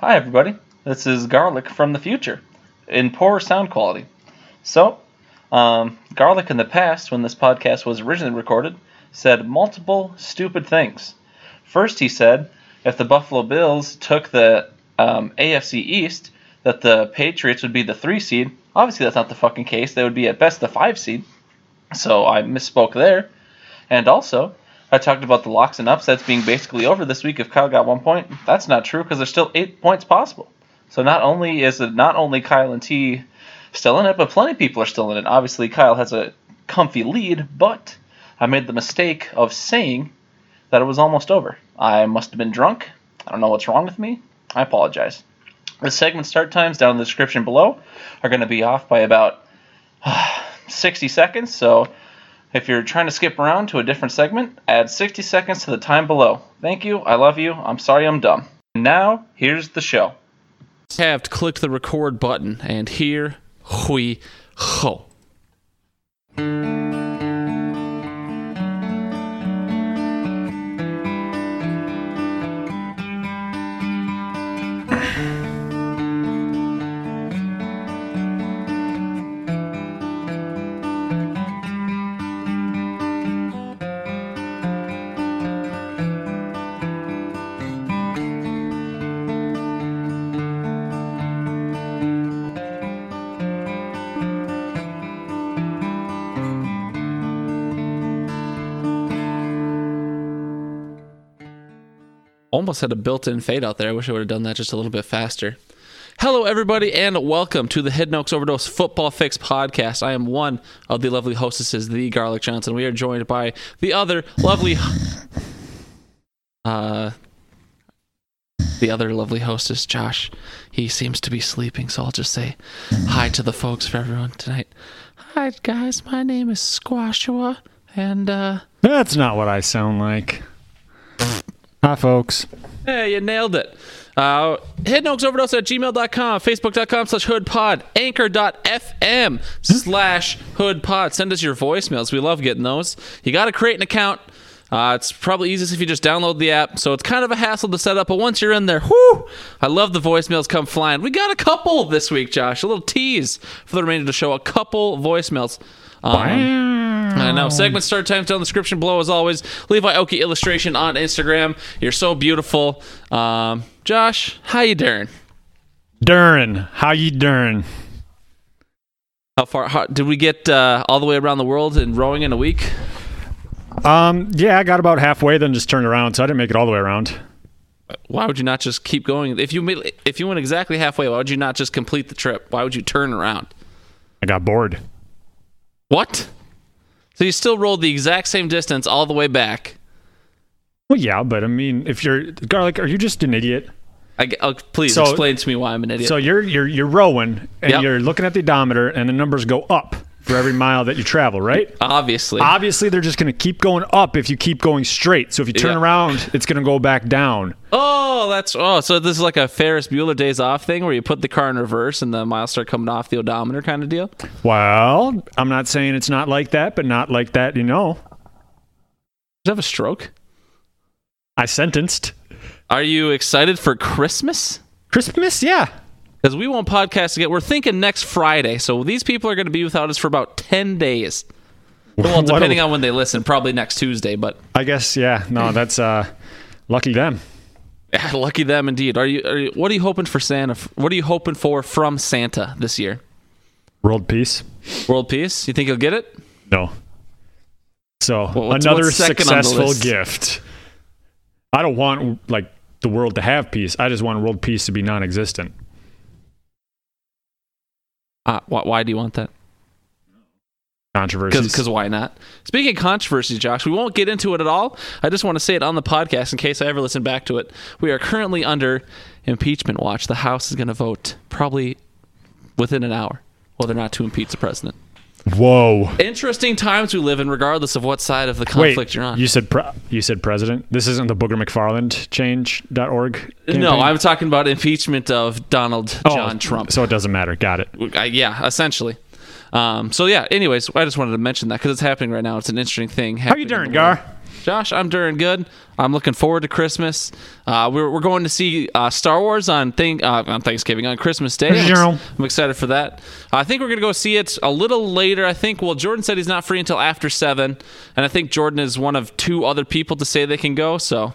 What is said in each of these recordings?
Hi, everybody. This is Garlic from the future in poor sound quality. So, um, Garlic in the past, when this podcast was originally recorded, said multiple stupid things. First, he said if the Buffalo Bills took the um, AFC East, that the Patriots would be the three seed. Obviously, that's not the fucking case. They would be at best the five seed. So I misspoke there. And also, I talked about the locks and upsets being basically over this week if Kyle got one point. That's not true because there's still eight points possible. So not only is it not only Kyle and T still in it, but plenty of people are still in it. Obviously, Kyle has a comfy lead, but I made the mistake of saying that it was almost over. I must have been drunk. I don't know what's wrong with me. I apologize. The segment start times down in the description below are going to be off by about 60 seconds. So if you're trying to skip around to a different segment, add 60 seconds to the time below. Thank you. I love you. I'm sorry I'm dumb. Now, here's the show. Have clicked the record button, and here we go. Almost had a built-in fade out there. I wish I would have done that just a little bit faster. Hello, everybody, and welcome to the Hidden Oaks Overdose Football Fix podcast. I am one of the lovely hostesses, the Garlic Johnson. We are joined by the other lovely, uh, the other lovely hostess, Josh. He seems to be sleeping, so I'll just say hi to the folks for everyone tonight. Hi, guys. My name is Squashua, and uh, That's not what I sound like. Hi, folks. Hey, you nailed it. Uh, Overdose at gmail.com, facebook.com slash hoodpod, anchor.fm slash hoodpod. Send us your voicemails. We love getting those. You got to create an account. Uh, it's probably easiest if you just download the app. So it's kind of a hassle to set up, but once you're in there, whoo! I love the voicemails come flying. We got a couple this week, Josh. A little tease for the remainder of the show. A couple voicemails. Um, I know. Segment start times down in the description below as always. Levi Oki illustration on Instagram. You're so beautiful. Um, Josh, how you doing? Durin, how you doing? How far how, did we get uh, all the way around the world in rowing in a week? Um, yeah, I got about halfway, then just turned around, so I didn't make it all the way around. Why would you not just keep going? If you made, if you went exactly halfway, why would you not just complete the trip? Why would you turn around? I got bored. What? So you still rolled the exact same distance all the way back? Well, yeah, but I mean, if you're garlic, are you just an idiot? I, oh, please So- explain to me why I'm an idiot. So you're you're you're rowing, and Yep. you're looking at the odometer, and the numbers go up for every mile that you travel, right? Obviously, Obviously, they're just going to keep going up if you keep going straight. So if you turn Yeah. around, it's going to go back down. Oh, that's oh. So this is like a Ferris Bueller Days Off thing where you put the car in reverse and the miles start coming off the odometer kind of deal. Well, I'm not saying it's not like that, but not like that, you know. Did you have a stroke? I sentenced. Are you excited for Christmas? Christmas, yeah. Because we won't podcast again. We're thinking next Friday. So these people are going to be without us for about ten days. Well, depending on when they listen, probably next Tuesday. But I guess, yeah. No, that's uh, lucky them. yeah, lucky them indeed. Are you, are you? What are you hoping for Santa? What are you hoping for from Santa this year? World peace. World peace? You think he'll get it? No. So what's- another what's second on the successful gift. I don't want like the world to have peace. I just want world peace to be non-existent. Uh, why, why do you want that? Controversies. Because why not? Speaking of controversies, Josh, we won't get into it at all. I just want to say it on the podcast in case I ever listen back to it. We are currently under impeachment watch. The House is going to vote probably within an hour whether or not to impeach the president. Whoa. Interesting times we live in, regardless of what side of the Wait, conflict you're on. you said pre- you said president. This isn't the Booger McFarland change.org. Campaign? no, I'm talking about impeachment of Donald Oh, John Trump. So it doesn't matter. Got it. I, yeah, essentially. Um, so yeah. Anyways, I just wanted to mention that because it's happening right now. It's an interesting thing. How you doing, Gar? Josh, I'm doing good. I'm looking forward to Christmas. Uh, we're, we're going to see uh, Star Wars on thing uh, on Thanksgiving on Christmas Day. I'm, General. I'm excited for that. I think we're gonna go see it a little later. I think. Well, Jordan said he's not free until after seven, and I think Jordan is one of two other people to say they can go. So.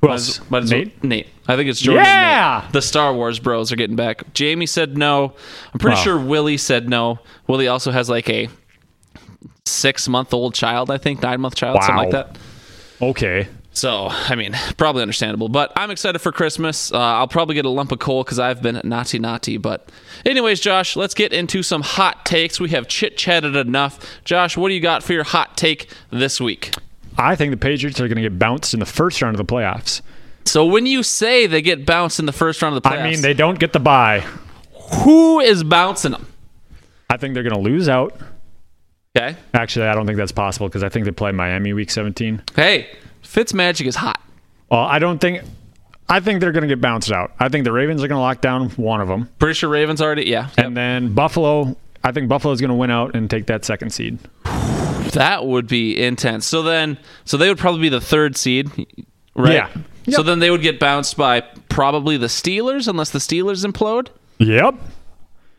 Who Might else? as- might as well- Nate? Nate. I think it's Jordan. Yeah! The Star Wars bros are getting back. Jamie said no. I'm pretty Wow. sure Willie said no. Willie also has like a six month old child, I think, nine month child, something like Wow. that. Okay. So, I mean, probably understandable. But I'm excited for Christmas. Uh, I'll probably get a lump of coal because I've been naughty naughty. But, anyways, Josh, let's get into some hot takes. We have chit chatted enough. Josh, what do you got for your hot take this week? I think the Patriots are going to get bounced in the first round of the playoffs. So, when you say they get bounced in the first round of the playoffs, I mean, they don't get the bye. who is bouncing them? I think they're going to lose out. Okay. Actually, I don't think that's possible because I think they play Miami week 17. Hey, Fitzmagic is hot. Well, I don't think. I think they're going to get bounced out. I think the Ravens are going to lock down one of them, Pretty sure Ravens already. Yeah. and then Buffalo. I think Buffalo's going to win out and take that second seed. That would be intense. So then, so they would probably be the third seed, right? Yeah. So then they would get bounced by probably the Steelers, unless the Steelers implode. Yep.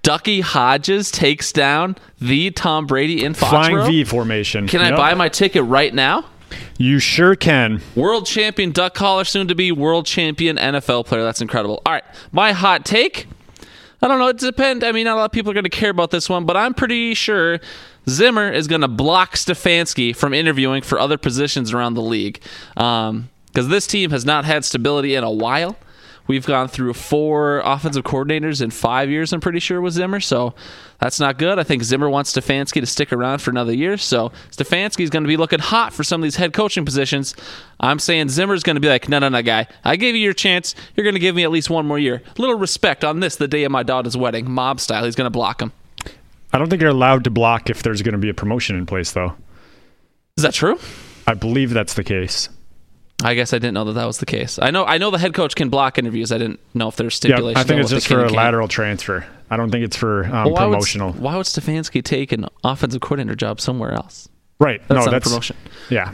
Ducky Hodges takes down the Tom Brady in Flying V formation. Can I buy my ticket right now? You sure can. World champion duck caller, soon to be world champion NFL player. That's incredible. All right, my hot take. I don't know. It depends. I mean, not a lot of people are going to care about this one, but I'm pretty sure Zimmer is going to block Stefanski from interviewing for other positions around the league um, because this team has not had stability in a while. We've gone through four offensive coordinators in five years, I'm pretty sure, with Zimmer. So that's not good. I think Zimmer wants Stefanski to stick around for another year. So Stefanski is going to be looking hot for some of these head coaching positions. I'm saying Zimmer's going to be like, no, no, no, guy. I gave you your chance. You're going to give me at least one more year. Little respect on this, the day of my daughter's wedding. Mob style. He's going to block him. I don't think you're allowed to block if there's going to be a promotion in place, though. Is that true? I believe that's the case. I guess I didn't know that that was the case. I know I know the head coach can block interviews. I didn't know if there's stipulations. Yeah. I think it's just for a lateral transfer. I don't think it's for um, Well, why promotional. Would, why would Stefanski take an offensive coordinator job somewhere else? right. That's no, not that's a promotion. Yeah.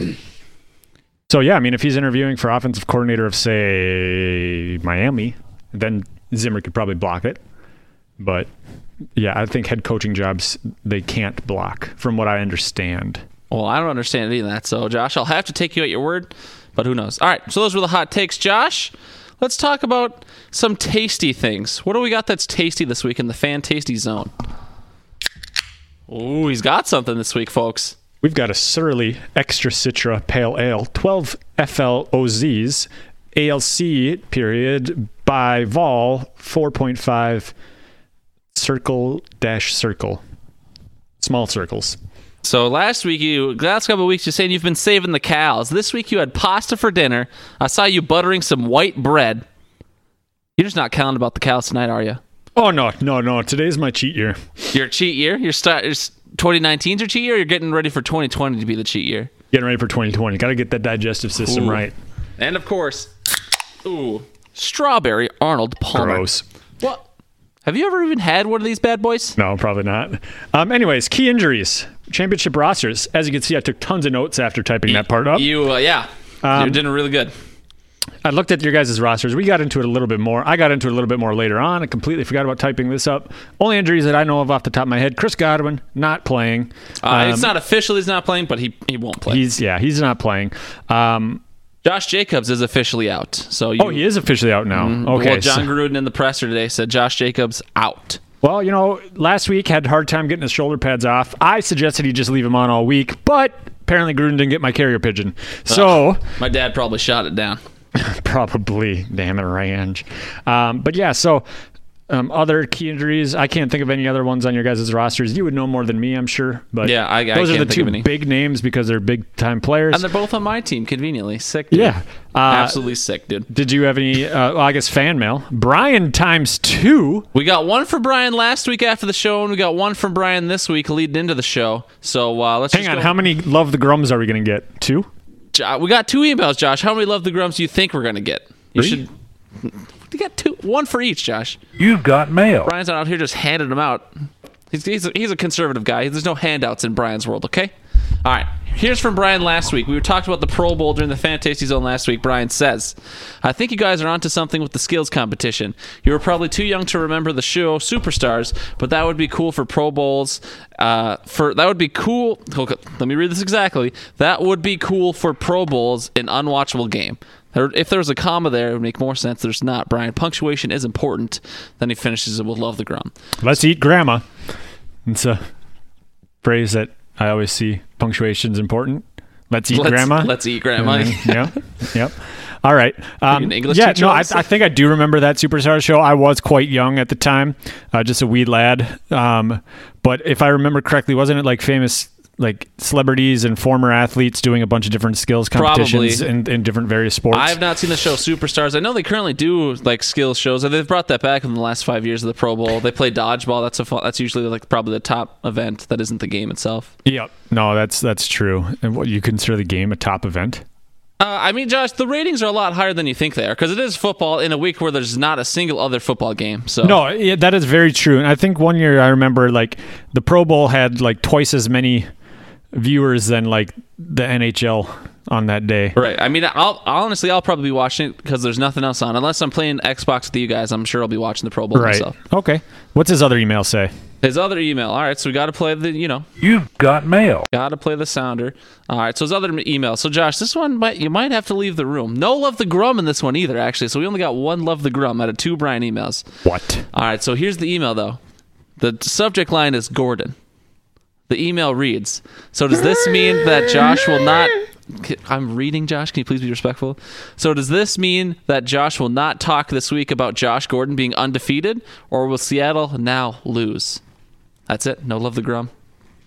So yeah, I mean, if he's interviewing for offensive coordinator of say Miami, then Zimmer could probably block it. But yeah, I think head coaching jobs they can't block, from what I understand. Well, I don't understand any of that. So, Josh, I'll have to take you at your word, but who knows? All right, so those were the hot takes. Josh, let's talk about some tasty things. What do we got that's tasty this week in the fan tasty zone? Ooh, he's got something this week, folks. We've got a Surly Extra Citra Pale Ale, 12 FLOZs, ALC period by Vol 4.5 circle dash circle. Small circles. So last week, you last couple weeks, you're saying you've been saving the cows. This week, you had pasta for dinner. I saw you buttering some white bread. You're just not counting about the cows tonight, are you? Oh no, no, no! Today's my cheat year. Your cheat year. Your start. 2019's your cheat year. Or you're getting ready for 2020 to be the cheat year. Getting ready for 2020. Got to get that digestive system Ooh. right. And of course, ooh, strawberry Arnold Palmer. Gross. What? Have you ever even had one of these bad boys? No, probably not. Um, anyways, key injuries, championship rosters. As you can see, I took tons of notes after typing that part up. You, uh, yeah, Um, you're doing really good. I looked at your guys' rosters. We got into it a little bit more. I got into it a little bit more later on. I completely forgot about typing this up. Only injuries that I know of off the top of my head: Chris Godwin not playing. Uh, Um, it's not official. He's not playing, but he he won't play. He's yeah, he's not playing. Um, Josh Jacobs is officially out. So you, oh, he is officially out now. Okay. Mm-hmm. Well, John so- Gruden in the presser today said Josh Jacobs out. Well, you know, last week had a hard time getting his shoulder pads off. I suggested he just leave him on all week, but apparently Gruden didn't get my carrier pigeon. So My dad probably shot it down. probably damn it, range. Um, but yeah, so um, other key injuries. I can't think of any other ones on your guys' rosters. You would know more than me, I'm sure. But Yeah, I- I those are the two big names because they're big time players. And they're both on my team, conveniently. Sick, dude. yeah. Uh, Absolutely sick, dude. Did you have any? Uh, well, I guess fan mail. Brian times two. We got one for Brian last week after the show, and we got one from Brian this week leading into the show. So uh, let's Hang just on, go- how many love the grums are we gonna get? Two. We got two emails, Josh. How many love the grums do you think we're gonna get? You Three? should. You got two, one for each, Josh. You've got mail. Brian's not out here just handing them out. He's he's a, he's a conservative guy. There's no handouts in Brian's world. Okay. All right. Here's from Brian last week. We were talking about the Pro Bowl during the Fantasy Zone last week. Brian says, I think you guys are onto something with the skills competition. You were probably too young to remember the show Superstars, but that would be cool for Pro Bowls. Uh, for That would be cool. Okay, let me read this exactly. That would be cool for Pro Bowls in unwatchable game. There- If there was a comma there, it would make more sense. There's not. Brian, punctuation is important. Then he finishes it with love the grum. Let's eat grandma. It's a phrase that I always see. Punctuation's important. Let's eat Let's- grandma. let's eat grandma. Mhm. yep. Yep. All right. Um, English yeah, no, I. I think I do remember that Superstar show. I was quite young at the time, uh, just a wee lad. Um, but if I remember correctly, wasn't it like famous like celebrities and former athletes doing a bunch of different skills competitions in, in different various sports? I have not seen the show Superstars. I know they currently do like skills shows. and They've brought that back in the last five years of the Pro Bowl. They play dodgeball. That's a fun, that's usually like probably the top event that isn't the game itself. Yep. No, that's that's true. And what you consider the game a top event? Uh, I mean, Josh, the ratings are a lot higher than you think they are because it is football in a week where there's not a single other football game. So No, yeah, that is very true. And I think one year I remember like the Pro Bowl had like twice as many viewers than like the NHL on that day. Right. I mean, I'll honestly, I'll probably be watching it because there's nothing else on. Unless I'm playing Xbox with you guys, I'm sure I'll be watching the Pro Bowl Right. myself. Okay. What's his other email say? His other email. All right, so we got to play the, you know, You've got mail. got to play the sounder. All right, so his other email. So Josh, this one might you might have to leave the room. No love the grum in this one either, actually. So we only got one love the grum out of two Brian emails. What? All right, so here's the email though. The subject line is Gordon. The email reads, "So does this mean that Josh will not I'm reading Josh, can you please be respectful? So does this mean that Josh will not talk this week about Josh Gordon being undefeated or will Seattle now lose?" That's it. No love the grum.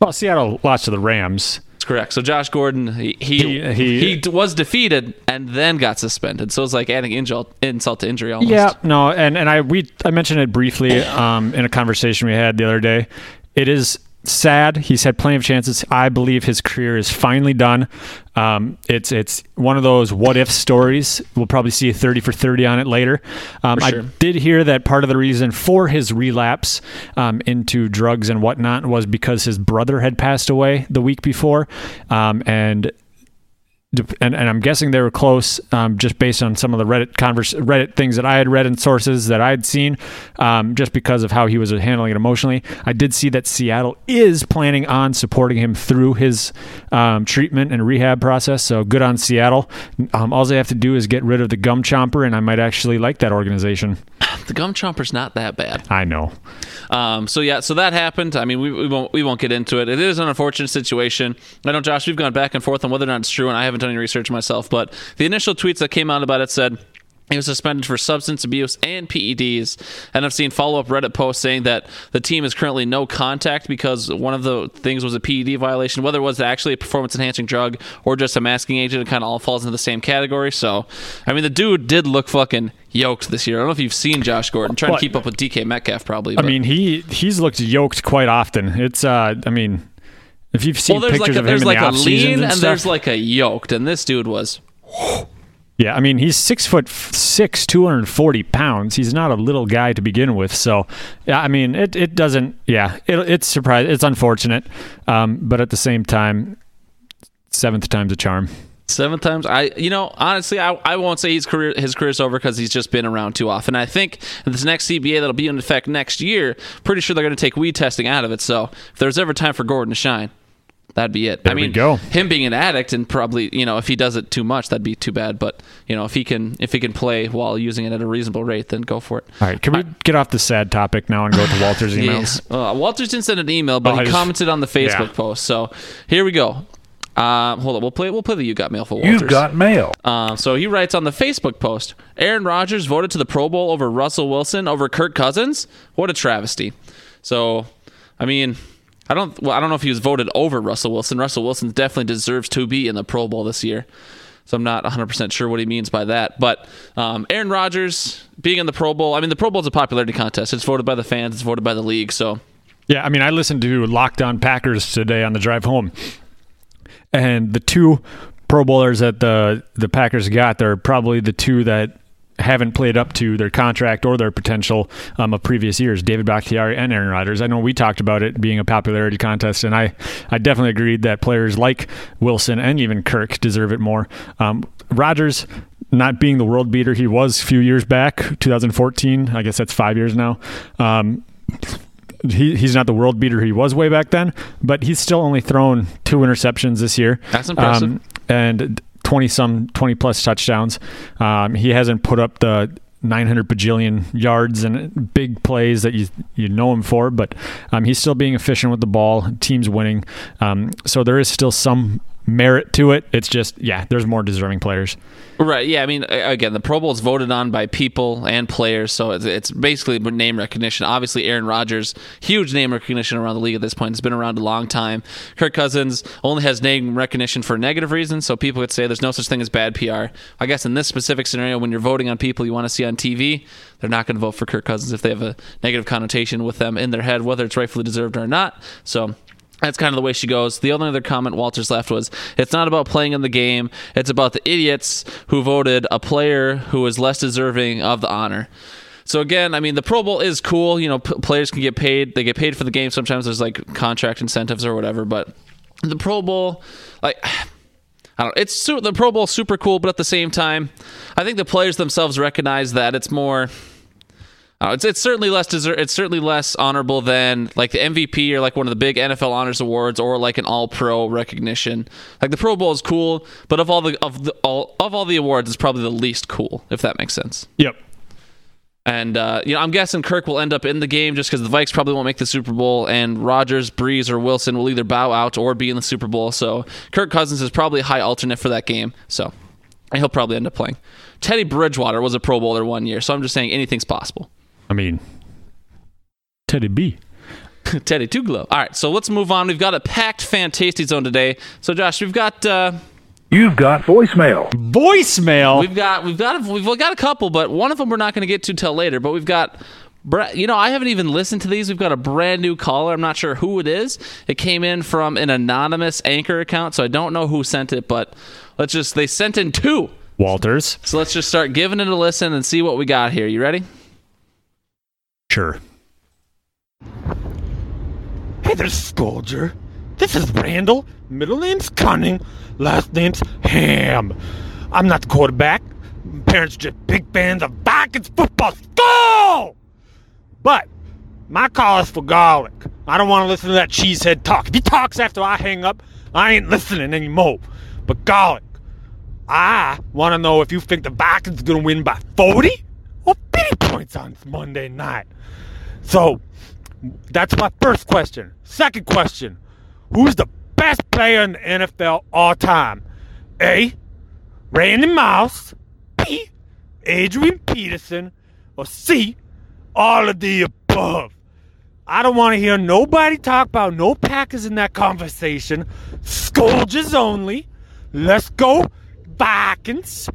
Well, Seattle lost to the Rams. That's correct. So Josh Gordon, he he, He- he, he- was defeated and then got suspended. So it's like adding insult, insult to injury almost. Yeah, no, and and I we I mentioned it briefly um, in a conversation we had the other day. It is sad. He's had plenty of chances. I believe his career is finally done. Um, it's it's one of those what if stories. We'll probably see a thirty for thirty on it later. Um, sure. I did hear that part of the reason for his relapse um, into drugs and whatnot was because his brother had passed away the week before, um, and and, and I'm guessing they were close, um, just based on some of the Reddit converse, Reddit things that I had read and sources that I had seen, um, just because of how he was handling it emotionally. I did see that Seattle is planning on supporting him through his um, treatment and rehab process. So good on Seattle. Um, all they have to do is get rid of the gum chomper, and I might actually like that organization. The gum chomper's not that bad. I know. Um, so yeah, so that happened. I mean, we, we won't we won't get into it. It is an unfortunate situation. I know, Josh, we've gone back and forth on whether or not it's true, and I haven't done any research myself. But the initial tweets that came out about it said. He was suspended for substance abuse and PEDs. And I've seen follow up Reddit posts saying that the team is currently no contact because one of the things was a PED violation, whether it was actually a performance enhancing drug or just a masking agent. It kind of all falls into the same category. So, I mean, the dude did look fucking yoked this year. I don't know if you've seen Josh Gordon. trying What? to keep up with DK Metcalf, probably. I mean, he he's looked yoked quite often. It's uh, I mean, if you've seen well, there's like pictures a, of him there's in like the a off lean and, and, there's like a yoked, and this dude was. Yeah, I mean he's six foot six, two hundred and forty pounds. He's not a little guy to begin with. So, yeah, I mean it, it doesn't. Yeah, it, it's surprise. It's unfortunate, um, but at the same time, seventh time's a charm. Seventh times, I you know honestly, I, I won't say his career his career's over because he's just been around too often. I think this next CBA that'll be in effect next year, pretty sure they're going to take weed testing out of it. So if there's ever time for Gordon to shine, that'd be it. I There we mean, go. him being an addict and probably you know if he does it too much, that'd be too bad. But you know if he can if he can play while using it at a reasonable rate, then go for it. All right, can we get off the sad topic now and go to Walter's emails? Yes. Uh, Walters didn't send an email, but Oh, he just- commented on the Facebook yeah. post. So here we go. Um, hold on, we'll play. We'll play the you got mail for Walters. You've got mail. Um, so he writes on the Facebook post: Aaron Rodgers voted to the Pro Bowl over Russell Wilson over Kirk Cousins. What a travesty! So, I mean, I don't. Well, I don't know if he was voted over Russell Wilson. Russell Wilson definitely deserves to be in the Pro Bowl this year. So I'm not 100% sure what he means by that. But um, Aaron Rodgers being in the Pro Bowl, I mean, the Pro Bowl is a popularity contest. It's voted by the fans. It's voted by the league. So Yeah, I mean, I listened to Locked On Packers today on the drive home, and the two Pro Bowlers that the the Packers got, they're probably the two that haven't played up to their contract or their potential um, of previous years. David Bakhtiari and Aaron Rodgers. I know we talked about it being a popularity contest, and I, I definitely agreed that players like Wilson and even Kirk deserve it more. Um, Rodgers not being the world beater he was a few years back, 2014. I guess that's five years now. Um, he, he's not the world beater he was way back then, but he's still only thrown two interceptions this year. That's impressive. Um, and 20 some 20 plus touchdowns. Um, he hasn't put up the 900 bajillion yards and big plays that you you know him for, but um, he's still being efficient with the ball. Team's winning, um, so there is still some merit to it. It's just yeah, there's more deserving players. Right. Yeah. I mean, again, the Pro Bowl is voted on by people and players, so it's, it's basically name recognition. Obviously, Aaron Rodgers, huge name recognition around the league at this point. He's been around a long time. Kirk Cousins only has name recognition for negative reasons, so people could say there's no such thing as bad PR. I guess in this specific scenario, when you're voting on people you want to see on TV, they're not going to vote for Kirk Cousins if they have a negative connotation with them in their head, whether it's rightfully deserved or not. So that's kind of the way she goes. The only other comment Walters left was it's not about playing in the game, it's about the idiots who voted a player who is less deserving of the honor. So again, I mean, the Pro Bowl is cool. You know, p- players can get paid. They get paid for the game. Sometimes there's like contract incentives or whatever. But the Pro Bowl, like, I don't. It's su- the Pro Bowl super cool, but at the same time, I think the players themselves recognize that it's more. Uh, it's it's certainly less deser- It's certainly less honorable than like the MVP or like one of the big NFL honors awards or like an All Pro recognition. Like the Pro Bowl is cool, but of all the of the all of all the awards, it's probably the least cool. If that makes sense. Yep. And uh, you know, I'm guessing Kirk will end up in the game just because the Vikes probably won't make the Super Bowl, and Rodgers, Brees, or Wilson will either bow out or be in the Super Bowl. So Kirk Cousins is probably a high alternate for that game. So and he'll probably end up playing. Teddy Bridgewater was a Pro Bowler one year, so I'm just saying anything's possible. I mean, Teddy B. Teddy Two Glow. All right, so let's move on. We've got a packed fan tasty zone today. So Josh, we've got uh, You've got voicemail. Voicemail. we've got we've got a, we've got a couple, but one of them we're not going to get to till later. But we've got. You know, I haven't even listened to these. We've got a brand new caller. I'm not sure who it is. It came in from an anonymous anchor account, so I don't know who sent it. But let's just they sent in two. Walters. So let's just start giving it a listen and see what we got here. You ready? Hey there, Scolger. This is Randall. Middle name's Cunning. Last name's Ham. I'm not the quarterback. My parents just big fans of Vikings football. Skol! But my call is for Garlic. I don't want to listen to that cheesehead talk. If he talks after I hang up, I ain't listening anymore. But Garlic, I want to know if you think the Vikings going to win by 40 or 50 points on Monday night. So, that's my first question. Second question Who's the best player in the NFL all time? A. Randy Mouse. B. Adrian Peterson. Or C. All of the above. I don't want to hear nobody talk about no Packers in that conversation. Scourges only. Let's go, Vikings.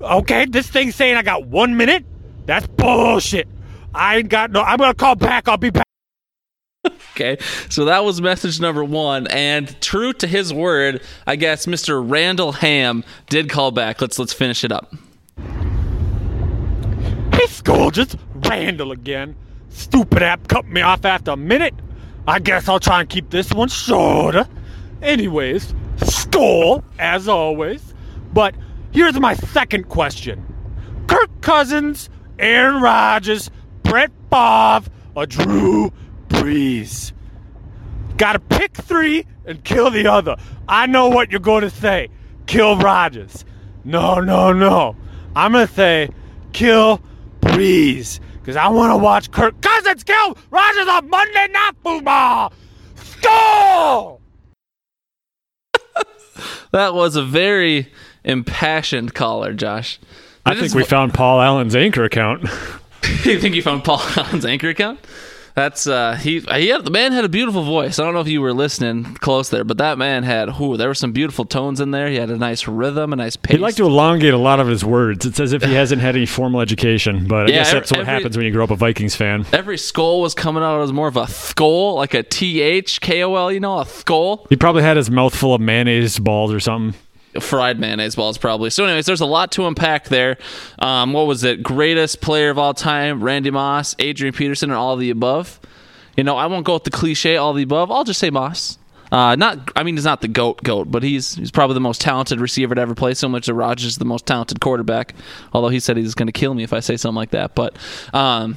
Okay, this thing's saying I got one minute. That's bullshit. I ain't got no. I'm gonna call back. I'll be back. Okay, so that was message number one, and true to his word, I guess Mr. Randall Ham did call back. Let's let's finish it up. Hey, Scourges, Randall again. Stupid app cut me off after a minute. I guess I'll try and keep this one shorter. Anyways, skol, as always. But here's my second question Kirk Cousins, Aaron Rodgers, Brett Favre, or Drew Brees? Gotta pick three and kill the other. I know what you're going to say. Kill Rodgers. No, no, no. I'm going to say kill Brees Because I want to watch Kirk Cousins kill Rodgers on Monday Night Football. Skol! That was a very impassioned caller, Josh. I think we what- found Paul Allen's anchor account. you think you found Paul Allen's anchor account? That's uh he he had the man had a beautiful voice. I don't know if you were listening close there, but that man had who there were some beautiful tones in there. He had a nice rhythm, a nice pace. He liked to elongate a lot of his words. It's as if he hasn't had any formal education, but I Yeah, guess that's what every- happens when you grow up a Vikings fan. Every skull was coming out as more of a skull, like a T H K O L, you know, a skull. He probably had his mouth full of mayonnaise balls or something. Fried mayonnaise balls probably. So, anyways, there's a lot to unpack there. Um, what was it? Greatest player of all time, Randy Moss, Adrian Peterson, and all the above. You know, I won't go with the cliche, all the above. I'll just say Moss. Uh, not, I mean, he's not the goat goat, but he's he's probably the most talented receiver to ever play. So much that Rodgers is the most talented quarterback. Although he said he's going to kill me if I say something like that. But um,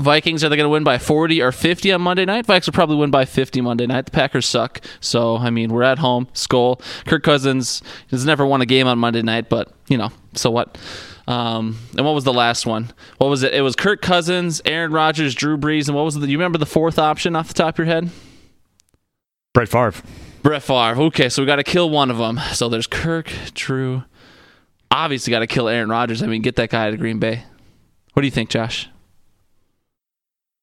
Vikings are they going to win by 40 or 50 on Monday night? Vikings will probably win by 50 Monday night. The Packers suck. So, I mean, we're at home. Skol. Kirk Cousins has never won a game on Monday night, but, you know, so what? Um, and what was the last one? What was it? It was Kirk Cousins, Aaron Rodgers, Drew Brees, and what was the? You remember the fourth option off the top of your head? Brett Favre. Brett Favre. Okay, so we got to kill one of them. So there's Kirk, Drew. Obviously, got to kill Aaron Rodgers. I mean, get that guy out of Green Bay. What do you think, Josh?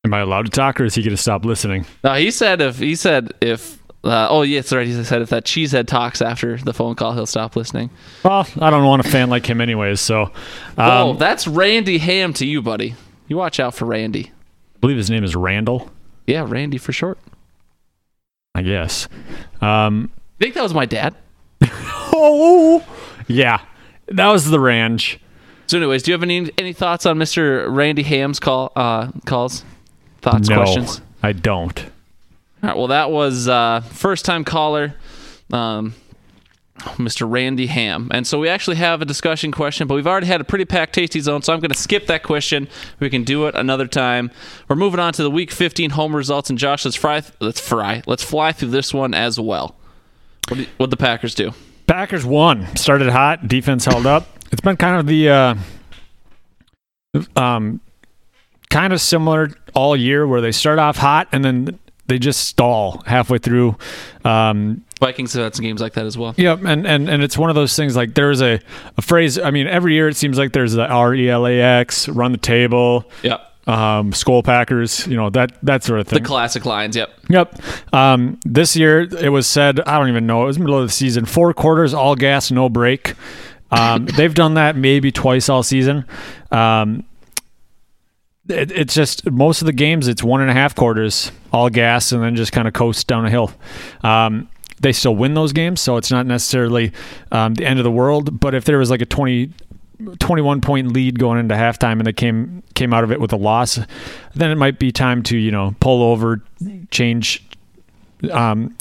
Am I allowed to talk, or is he going to stop listening? No, he said if he said if. Uh, oh yes, right. He said if that cheesehead talks after the phone call, he'll stop listening. Well, I don't want a fan like him, anyways. So, um, oh, that's Randy Ham to you, buddy. You watch out for Randy. I believe his name is Randall. Yeah, Randy for short. I guess. Um, I think that was my dad. oh, yeah, that was the range. So, anyways, do you have any any thoughts on Mister Randy Ham's call uh, calls? Thoughts, no, questions? I don't. All right. Well, that was uh, first time caller, um, Mr. Randy Ham, and so we actually have a discussion question, but we've already had a pretty packed tasty zone, so I'm going to skip that question. We can do it another time. We're moving on to the Week 15 home results, and Josh, let's fry. Let's fry. Let's fly through this one as well. What did what the Packers do? Packers won. Started hot. Defense held up. It's been kind of the uh, um, kind of similar all year, where they start off hot and then they just stall halfway through. Um, Vikings have had some games like that as well. Yep, and, and and it's one of those things like there's a, a phrase. I mean, every year it seems like there's the R E L A X, run the table, Yeah. um, Skull Packers, you know that that sort of thing. The classic lines. Yep. Yep. Um, this year it was said I don't even know. It was middle of the season. Four quarters, all gas, no break. Um, they've done that maybe twice all season. Um, it, it's just most of the games it's one and a half quarters, all gas, and then just kind of coast down a hill. Um, they still win those games, so it's not necessarily um, the end of the world. But if there was like a 20, 21 point lead going into halftime and they came came out of it with a loss, then it might be time to you know pull over, change, um,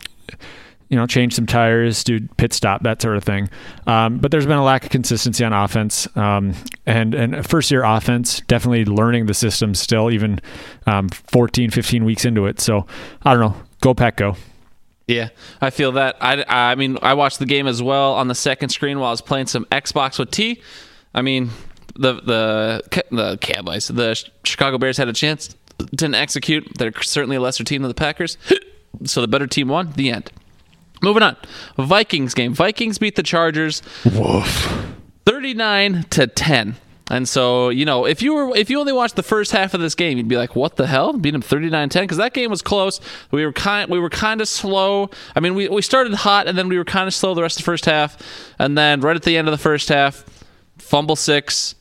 you know, change some tires, do pit stop, that sort of thing. Um, but there's been a lack of consistency on offense, um, and and first year offense definitely learning the system still, even um, 14, 15 weeks into it. So I don't know, go pack, go. Yeah, I feel that. I, I mean, I watched the game as well on the second screen while I was playing some Xbox with T. I mean, the the the Cowboys, the Chicago Bears had a chance, didn't execute. They're certainly a lesser team than the Packers, so the better team won. The end. Moving on, Vikings game. Vikings beat the Chargers. Woof. 39 to 10. And so, you know, if you were if you only watched the first half of this game, you'd be like, "What the hell?" Beat them 39-10 because that game was close. We were kind we were kind of slow. I mean, we we started hot and then we were kind of slow the rest of the first half. And then right at the end of the first half, fumble 6.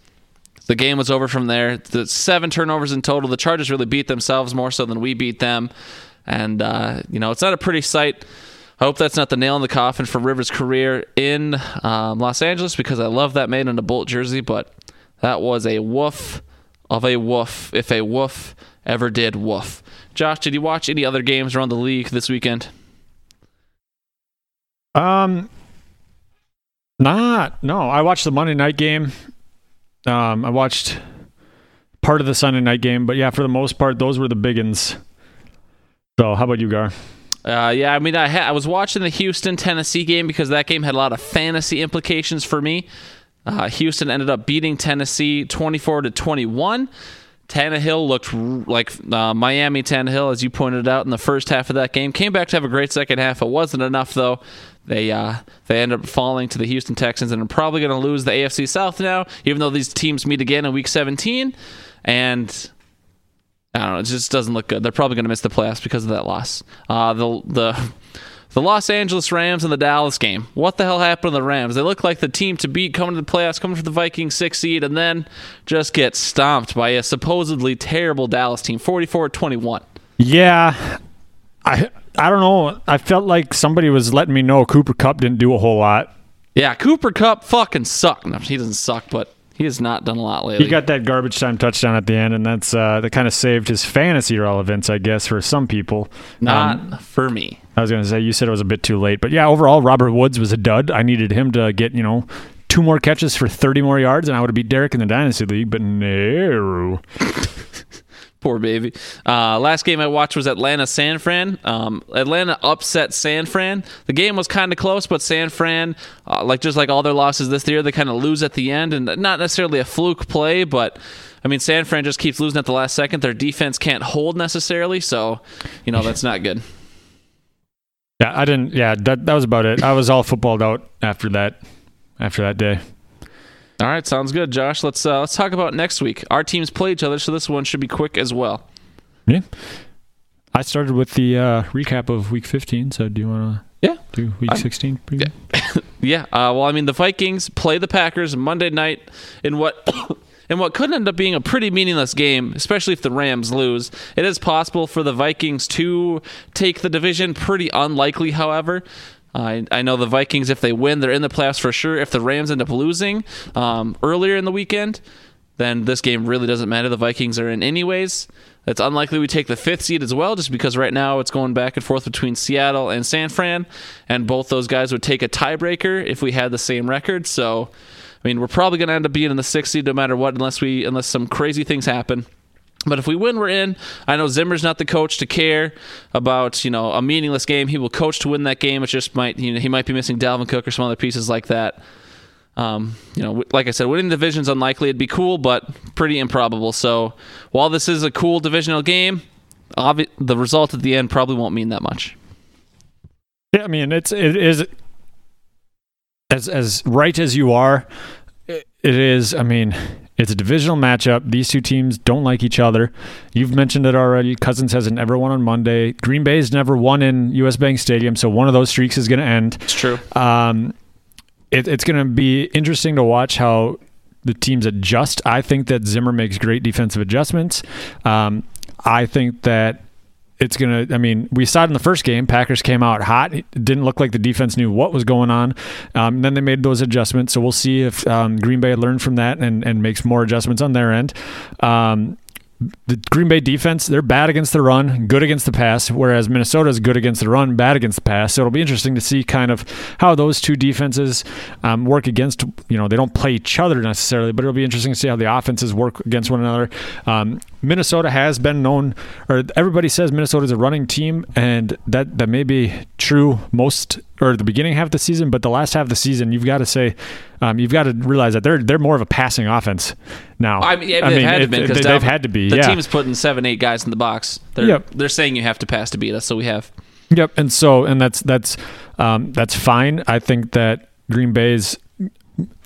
The game was over from there. The seven turnovers in total. The Chargers really beat themselves more so than we beat them. And uh, you know, it's not a pretty sight. I hope that's not the nail in the coffin for Rivers' career in um, Los Angeles because I love that man in a Bolt jersey, but that was a woof of a woof, if a woof ever did woof. Josh, did you watch any other games around the league this weekend? Um, not no. I watched the Monday night game. Um, I watched part of the Sunday night game, but yeah, for the most part, those were the big ones. So, how about you, Gar? Uh, yeah, I mean, I, ha- I was watching the Houston Tennessee game because that game had a lot of fantasy implications for me. Uh, Houston ended up beating Tennessee 24 to 21. Tannehill looked like uh, Miami Tannehill, as you pointed out in the first half of that game. Came back to have a great second half. It wasn't enough though. They uh, they ended up falling to the Houston Texans and are probably going to lose the AFC South now, even though these teams meet again in Week 17. And I don't know. It just doesn't look good. They're probably going to miss the playoffs because of that loss. Uh, the the the Los Angeles Rams and the Dallas game. What the hell happened to the Rams? They look like the team to beat coming to the playoffs, coming for the Vikings six seed, and then just get stomped by a supposedly terrible Dallas team, 44-21. Yeah, I I don't know. I felt like somebody was letting me know Cooper Kupp didn't do a whole lot. Yeah, Cooper Kupp fucking sucked. No, he doesn't suck, but he has not done a lot lately. He got that garbage time touchdown at the end, and that's uh, that kind of saved his fantasy relevance, I guess, for some people. not Um, for me. I was going to say you said it was a bit too late, but yeah, overall, Robert Woods was a dud. I needed him to get you know two more catches for 30 more yards, and I would have beat Derek in the dynasty league. But no, Poor baby. Uh, last game I watched was Atlanta San Fran. Um, Atlanta upset San Fran. The game was kind of close, but San Fran, uh, like just like all their losses this year, they kind of lose at the end, and not necessarily a fluke play, but I mean San Fran just keeps losing at the last second. Their defense can't hold necessarily, so you know that's not good. yeah, I didn't. Yeah, that that was about it. I was all footballed out after that. After that day. All right, sounds good, Josh. Let's uh, let's talk about next week. Our teams play each other, so this one should be quick as well. Yeah. I started with the uh, recap of week 15, so do you want to? Yeah. do week 16 preview? Yeah, uh, well, I mean, the Vikings play the Packers Monday night in what in what could end up being a pretty meaningless game, especially if the Rams lose. It is possible for the Vikings to take the division. Pretty unlikely, however. I, I know the Vikings, if they win, they're in the playoffs for sure. If the Rams end up losing um, earlier in the weekend, then this game really doesn't matter. The Vikings are in anyways. It's unlikely we take the fifth seed as well, just because right now it's going back and forth between Seattle and San Fran, and both those guys would take a tiebreaker if we had the same record. So, I mean, we're probably going to end up being in the sixth seed no matter what, unless we unless some crazy things happen. But if we win, we're in. I know Zimmer's not the coach to care about you know a meaningless game. He will coach to win that game. It just might you know he might be missing Dalvin Cook or some other pieces like that. Um, you know, like I said, winning the division's unlikely. It'd be cool, but pretty improbable. So while this is a cool divisional game, obvi- the result at the end probably won't mean that much. Yeah, I mean it's it is as as right as you are. It it is. I mean, it's a divisional matchup. These two teams don't like each other. You've mentioned it already. Cousins hasn't ever won on Monday. Green Bay's never won in U.S. Bank Stadium, so one of those streaks is going to end. It's true. Um, it, it's going to be interesting to watch how the teams adjust. I think that Zimmer makes great defensive adjustments. Um, I think that it's going to, I mean, we saw it in the first game. Packers came out hot. It didn't look like the defense knew what was going on. Um, then they made those adjustments. So we'll see if um, Green Bay learned from that and, and makes more adjustments on their end. Um, the Green Bay defense, they're bad against the run, good against the pass, whereas Minnesota is good against the run, bad against the pass. So it'll be interesting to see kind of how those two defenses um, work against, you know, they don't play each other necessarily, but it'll be interesting to see how the offenses work against one another. Um, Minnesota has been known, or everybody says Minnesota is a running team, and that, that may be true most or the beginning half of the season, but the last half of the season, you've got to say, um, you've got to realize that they're they're more of a passing offense now. I mean, yeah, they've had to it- be because they've had to be. The yeah. team's putting seven, eight guys in the box. They're Yep. they're saying you have to pass to beat us, so we have. Yep, and so and that's that's um, that's fine. I think that Green Bay's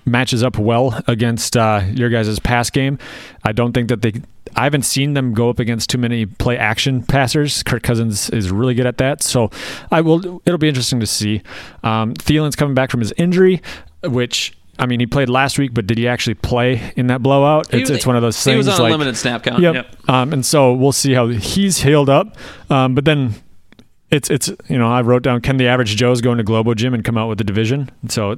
matches up well against uh, your guys' pass game. I don't think that they. I haven't seen them go up against too many play action passers. Kirk Cousins is really good at that, so I will. It'll be interesting to see. Um, Thielen's coming back from his injury, which. I mean, he played last week, but did he actually play in that blowout? It's, it's one of those things. He was on like, a limited snap count. Yep. Um, and so we'll see how he's healed up. Um, but then it's it's you know I wrote down can the average Joe's go into Globo Gym and come out with the division? So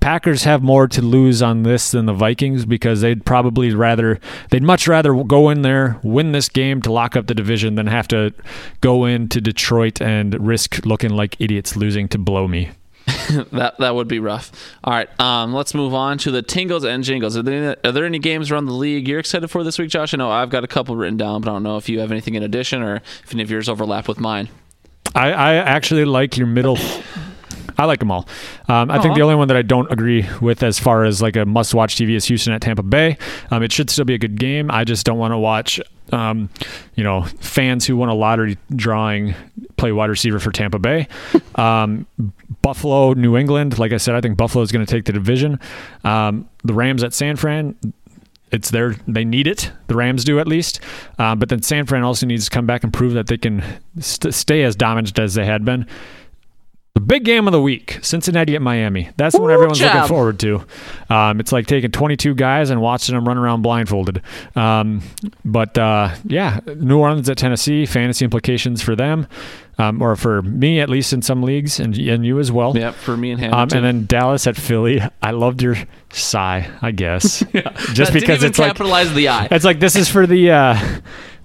Packers have more to lose on this than the Vikings because they'd probably rather they'd much rather go in there win this game to lock up the division than have to go into Detroit and risk looking like idiots losing to blow me. that that would be rough. All right, um, let's move on to the tingles and jingles. Are there, any, are there any games around the league you're excited for this week, Josh? I know I've got a couple written down, but I don't know if you have anything in addition or if any of yours overlap with mine. I, I actually like your middle. I like them all. Um, I think the only one that I don't agree with as far as like a must-watch TV is Houston at Tampa Bay. Um, it should still be a good game. I just don't want to watch, um, you know, fans who won a lottery drawing play wide receiver for Tampa Bay. Um, Buffalo, New England. Like I said, I think Buffalo is going to take the division. Um, the Rams at San Fran it's their they need it. The Rams do at least, uh, but then San Fran also needs to come back and prove that they can st- stay as dominant as they had been. The big game of the week, Cincinnati at Miami. That's what everyone's looking forward to. Um, it's like taking 22 guys and watching them run around blindfolded. Um, but uh, yeah, New Orleans at Tennessee, fantasy implications for them. Um, or for me at least in some leagues, and and you as well. Yeah, for me and Hannah. Um, and then Dallas at Philly. I loved your sigh. I guess just Didn't because it's like capitalize the eye. it's like this is for the uh,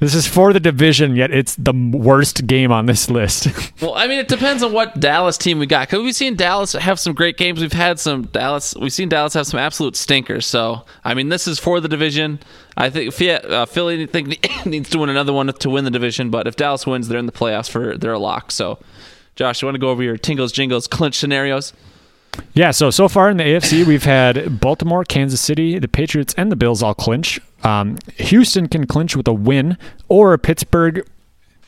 this is for the division, yet it's the worst game on this list. Well, I mean, it depends on what Dallas team we got. Because we've seen Dallas have some great games. We've had some Dallas. We've seen Dallas have some absolute stinkers. So, I mean, this is for the division. I think Philly, uh, Philly think needs to win another one to win the division. But if Dallas wins, they're in the playoffs for they're a lock. So, Josh, you want to go over your tingles, jingles, clinch scenarios? Yeah, so so far in the AFC, we've had Baltimore, Kansas City, the Patriots, and the Bills all clinch. Um, Houston can clinch with a win or a Pittsburgh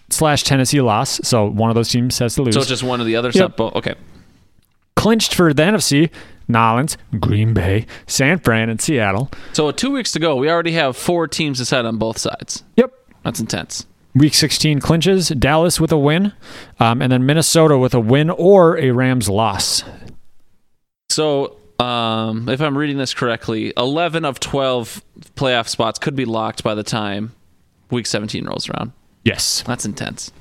slash Tennessee loss. So one of those teams has to lose. So just one of the other. Yep. So, okay. Clinched for the NFC, Nolans, Green Bay, San Fran, and Seattle. So two weeks to go, we already have four teams decided on both sides. Yep. That's intense. Week 16 clinches, Dallas with a win, um, and then Minnesota with a win or a Rams loss. So, um, if I'm reading this correctly, 11 of 12 playoff spots could be locked by the time week 17 rolls around. Yes. That's intense.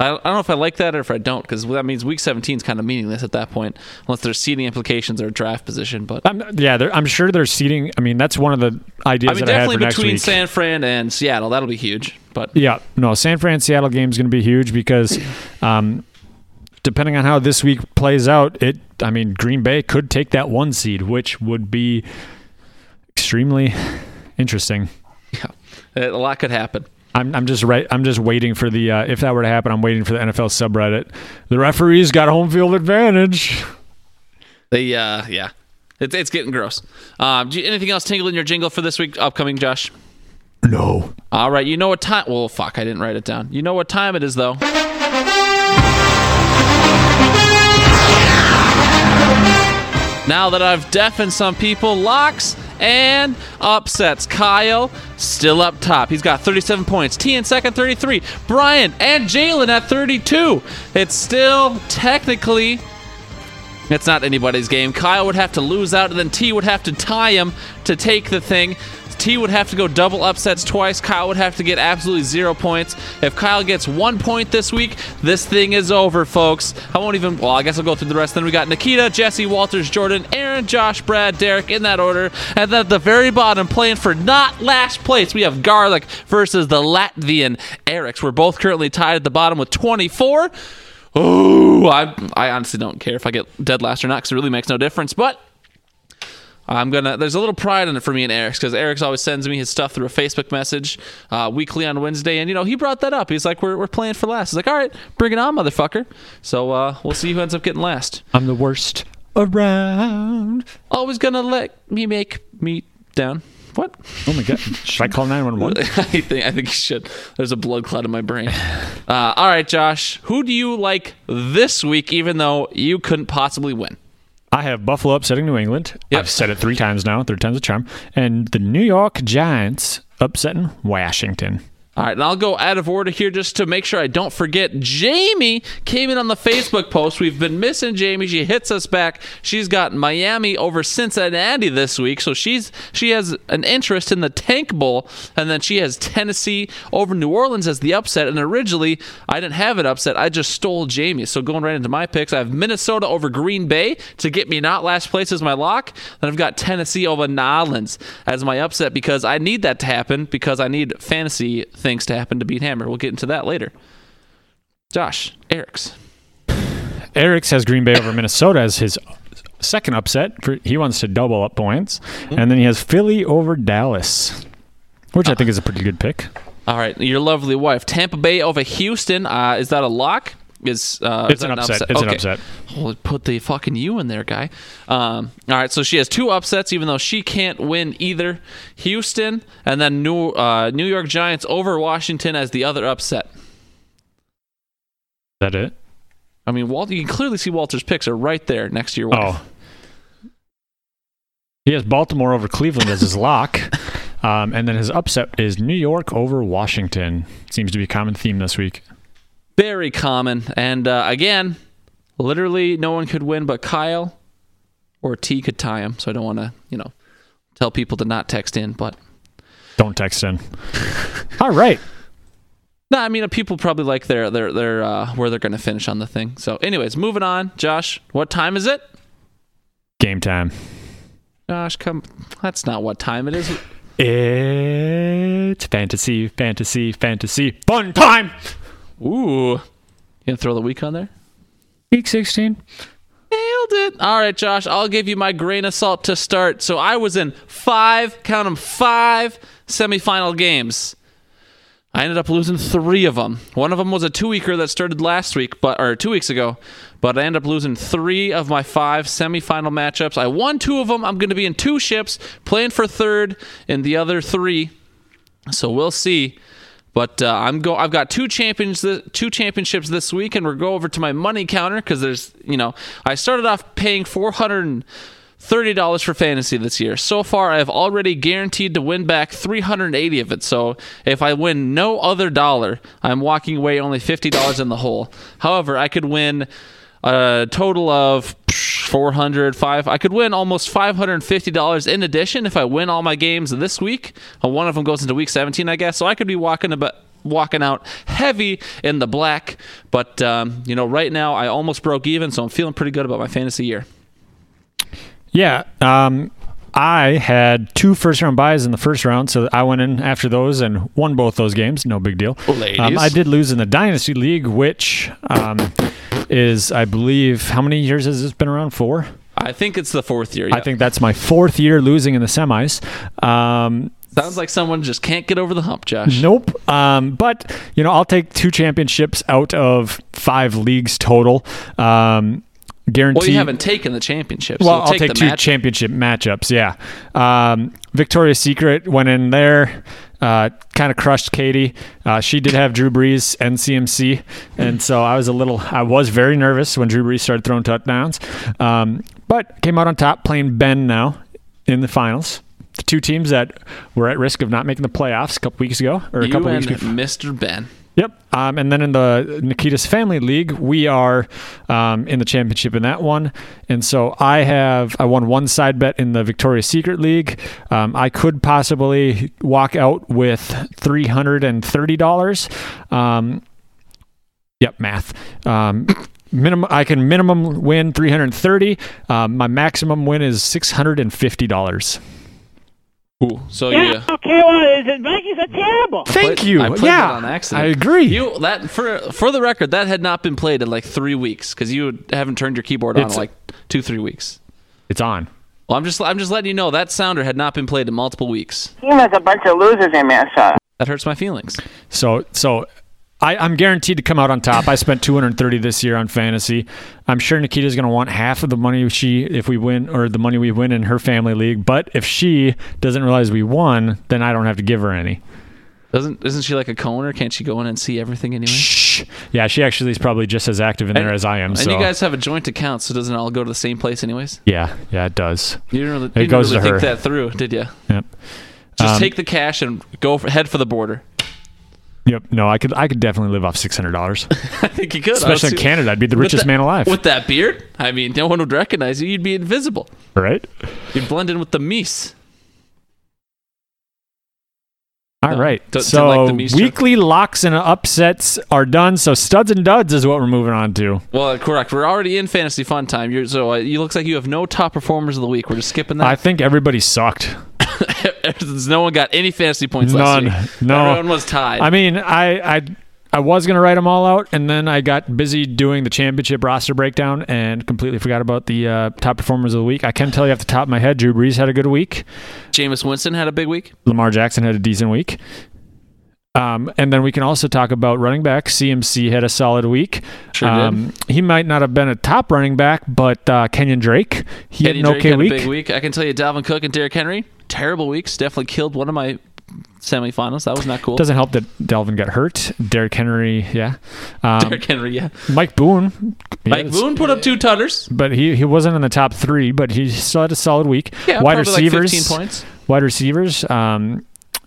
I I don't know if I like that or if I don't, because that means week 17 is kind of meaningless at that point, unless there's seeding implications or draft position. But I'm, yeah, I'm sure they're seating. I mean, that's one of the ideas I mean, that I had definitely for next between week. San Fran and Seattle, that'll be huge. But Yeah, no, San Fran Seattle game is going to be huge because, um, depending on how this week plays out, it. I mean, Green Bay could take that one seed, which would be extremely interesting. yeah, a lot could happen. I'm, I'm just right. I'm just waiting for the. Uh, if that were to happen, I'm waiting for the NFL subreddit. The referees got home field advantage. They, uh, yeah, it's it's getting gross. Um, do you, anything else tingle in your jingle for this week upcoming, Josh? No. All right, you know what time? Well, fuck, I didn't write it down. You know what time it is, though. Now that I've deafened some people, locks and upsets. Kyle still up top. He's got 37 points. T in second, 33. Brian and Jalen at 32. It's still technically it's not anybody's game. Kyle would have to lose out, and then T would have to tie him to take the thing. T would have to go double upsets twice. Kyle would have to get absolutely zero points. If Kyle gets one point this week, this thing is over, folks. I won't even. Well, I guess I'll go through the rest. Then we got Nikita, Jesse, Walters, Jordan, Aaron, Josh, Brad, Derek in that order. And then at the very bottom, playing for not last place, we have Garlic versus the Latvian Erics. We're both currently tied at the bottom with 24. Oh, I, I honestly don't care if I get dead last or not because it really makes no difference. But I'm gonna. There's a little pride in it for me and Eric's because Eric's always sends me his stuff through a Facebook message uh, weekly on Wednesday, and you know he brought that up. He's like, "We're, we're playing for last." He's like, "All right, bring it on, motherfucker." So uh, we'll see who ends up getting last. I'm the worst around. Always gonna let me make me down. What? Oh my god! Should I call 911? I think I think you should. There's a blood clot in my brain. Uh, all right, Josh. Who do you like this week? Even though you couldn't possibly win. I have Buffalo upsetting New England. Yep. I've said it three times now. Third time's a charm. And the New York Giants upsetting Washington. All right, and I'll go out of order here just to make sure I don't forget. Jamie came in on the Facebook post. We've been missing Jamie. She hits us back. She's got Miami over Cincinnati this week, so she's she has an interest in the Tank Bowl, and then she has Tennessee over New Orleans as the upset. And originally, I didn't have it upset. I just stole Jamie. So going right into my picks, I have Minnesota over Green Bay to get me not last place as my lock. Then I've got Tennessee over Nolans as my upset because I need that to happen because I need fantasy things to happen to beat Hammer. We'll get into that later. Josh, Eric's. Eric's has Green Bay over Minnesota as his second upset. He wants to double up points. And then he has Philly over Dallas, which I think is a pretty good pick. All right, your lovely wife, Tampa Bay over Houston. Uh, is that a lock? Is uh, It's is that an upset. It's an Okay. upset. Well, put the fucking you in there, guy. Um, all right, so she has two upsets, even though she can't win either. Houston and then New uh, New York Giants over Washington as the other upset. Is that it? I mean, Walter, you can clearly see Walter's picks are right there next to your wife. Oh. He has Baltimore over Cleveland as his lock. Um, and then his upset is New York over Washington. Seems to be a common theme this week. Very common. And uh, again, literally no one could win but Kyle or T could tie him. So I don't want to, you know, tell people to not text in, but Don't text in. All right. No, I mean people probably like their their their uh, where they're going to finish on the thing. So, anyways, moving on. Josh, what time is it? Game time. Josh, come. That's not what time it is. It's fantasy, fantasy, fantasy. Fun time. Ooh, you gonna throw the week on there? Week 16. Nailed it. All right, Josh, I'll give you my grain of salt to start. So I was in five, count them, five semifinal games. I ended up losing three of them. One of them was a two-weeker that started last week, but or two weeks ago. But I ended up losing three of my five semifinal matchups. I won two of them. I'm going to be in two ships, playing for third in the other three. So we'll see. But uh, I'm go. I've got two champions, two championships this week, and we're go over to my money counter because there's, you know, I started off paying four hundred thirty dollars for fantasy this year. So far, I've already guaranteed to win back three hundred eighty of it. So if I win no other dollar, I'm walking away only fifty dollars in the hole. However, I could win a total of 400 5 i could win almost $550 in addition if i win all my games this week one of them goes into week 17 i guess so i could be walking about walking out heavy in the black but um, you know right now i almost broke even so i'm feeling pretty good about my fantasy year Yeah. Um, I had two first round buys in the first round, so I went in after those and won both those games. No big deal. Um, I did lose in the Dynasty League, which um, is, I believe, how many years has this been around? Four? i think it's the fourth year I think that's my fourth year losing in the semis. Um, sounds like someone just can't get over the hump josh Nope. Um, but you know, I'll take two championships out of five leagues total. Um, guarantee. well you haven't taken the championship Well, you'll I'll take, the two match- championship matchups. Yeah. Um, Victoria's Secret went in there, uh, kind of crushed Katie. Uh, she did have Drew Brees and CMC, and so I was a little, I was very nervous when Drew Brees started throwing touchdowns, um, but came out on top playing Ben now in the finals. The two teams that were at risk of not making the playoffs a couple weeks ago, or a you couple weeks ago, mr ben. Um, and then in the Nikita's Family League, we are um, in the championship in that one. And so I have, I won one side bet in the Victoria's Secret League. Um, I could possibly walk out with $330. Um, yep, math. Um, minimum, I can minimum win 330. Um, my maximum win is $650. Ooh, so Yeah, yeah okay, well, the Vikings are terrible. Thank played- you. I played yeah, that on accident. I agree. You that for for the record, that had not been played in like three weeks because you haven't turned your keyboard on in It's- like two three weeks. it's on. Well, I'm just I'm just letting you know that sounder had not been played in multiple weeks. Team has a bunch of losers in Minnesota. That hurts my feelings. So so I, I'm guaranteed to come out on top. I spent 230 this year on fantasy. I'm sure Nikita's going to want half of the money she if we win or the money we win in her family league. But if she doesn't realize we won, then I don't have to give her any. Doesn't isn't she like a coner? Can't she go in and see everything anyway? Shh. Yeah, she actually is probably just as active in there as I am. And so you guys have a joint account, so doesn't it all go to the same place anyways? yeah, yeah, it does. You didn't really, you It didn't goes really to think her. that through, did you? Yep. Just Um, take the cash and go for, head for the border. Yep. No, I could I could definitely live off six hundred dollars, I think you could, especially in. Canada. I'd be the richest that- man alive. With that beard, I mean, no one would recognize you. You'd be invisible. right. You'd blend in with the meese. All No, right. so like the Mies joke. weekly locks and upsets are done. So studs and duds is what we're moving on to. Well, correct. We're already in fantasy fun time. You're, so uh, you looks like you have no top performers of the week. We're just skipping that. I think everybody sucked. No one got any fantasy points last None. week. No. Everyone was tied. I mean, I I I was gonna write them all out, and then I got busy doing the championship roster breakdown and completely forgot about the uh, top performers of the week. I can tell you off the top of my head, Drew Brees had a good week. Jameis Winston had a big week. Lamar Jackson had a decent week. Um, and then we can also talk about running back. CMC had a solid week. Sure um, He might not have been a top running back, but uh, Kenyon Drake, he Kenny had an Drake okay had week. a big week. I can tell you, Dalvin Cook and Derrick Henry, terrible weeks. Definitely killed one of my semifinals. That was not cool. Doesn't help that Dalvin got hurt. Derrick Henry, yeah. Um, Derrick Henry, yeah. Mike Boone. Mike Boone put up two tutters. but he, he wasn't in the top three, but he still had a solid week. Yeah, wide probably like receivers, 15 points. wide receivers. Um,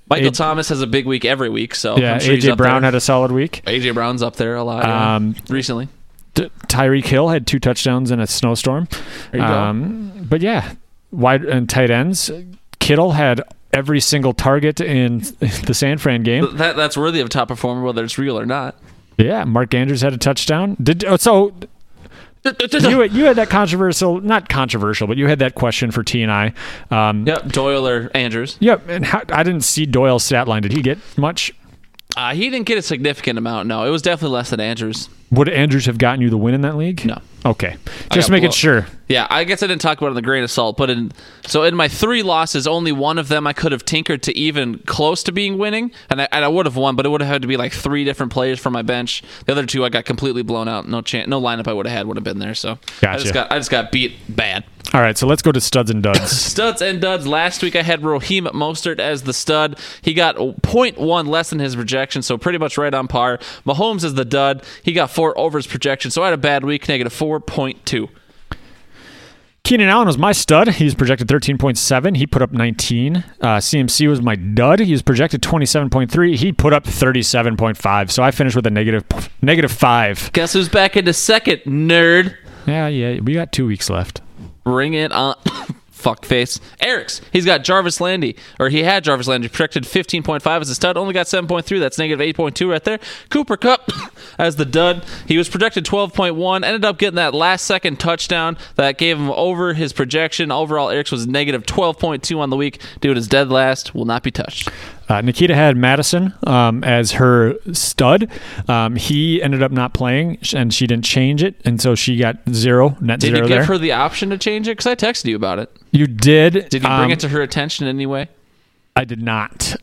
Michael A- Thomas has a big week every week, so yeah, sure AJ Brown there. had a solid week. AJ Brown's up there a lot yeah, Um, recently. T- Tyreek Hill had two touchdowns in a snowstorm. There you go. Um, but yeah, wide and tight ends. Kittle had every single target in the San Fran game. That that's worthy of top performer, whether it's real or not. Yeah, Mark Andrews had a touchdown. Did oh, so? You had, you had that controversial, not controversial, but you had that question for T and I. Um, Yep, Doyle or Andrews. Yep, and how, I didn't see Doyle's stat line. Did he get much? Uh, he didn't get a significant amount. No, it was definitely less than Andrews. Would Andrews have gotten you the win in that league? No. Okay, just making sure. Yeah, I guess I didn't talk about it in the grain of salt, but in so in my three losses, only one of them I could have tinkered to even close to being winning, and I, and I would have won, but it would have had to be like three different players from my bench. The other two I got completely blown out. No chance, no lineup I would have had would have been there. So I Gotcha. just got I just got beat bad. All right, so let's go to studs and duds. Studs and duds. Last week I had Raheem Mostert as the stud. He got 0.1 less than his projection, so pretty much right on par. Mahomes is the dud. He got four over his projection, so I had a bad week, negative 4.2. Keenan Allen was my stud. He was projected 13.7. He put up 19. Uh, CMC was my dud. He was projected 27.3. He put up 37.5. So I finished with a negative negative five. Guess who's back into second, nerd? Yeah, yeah. We got two weeks left. Bring it on. Fuck face. Eric's. He's got Jarvis Landry, or he had Jarvis Landry projected 15.5 as a stud, only got 7.3. That's negative 8.2 right there. Cooper Kupp as the dud. He was projected 12.1, ended up getting that last second touchdown that gave him over his projection. Overall, Eric's was negative 12.2 on the week. Dude is dead last, will not be touched. Uh, Nikita had Mattison um, as her stud. Um, he ended up not playing, and she didn't change it, and so she got zero net Did zero you give there. her the option to change it? Because I texted you about it. you did. Did you bring um, it to her attention in any way? I did not.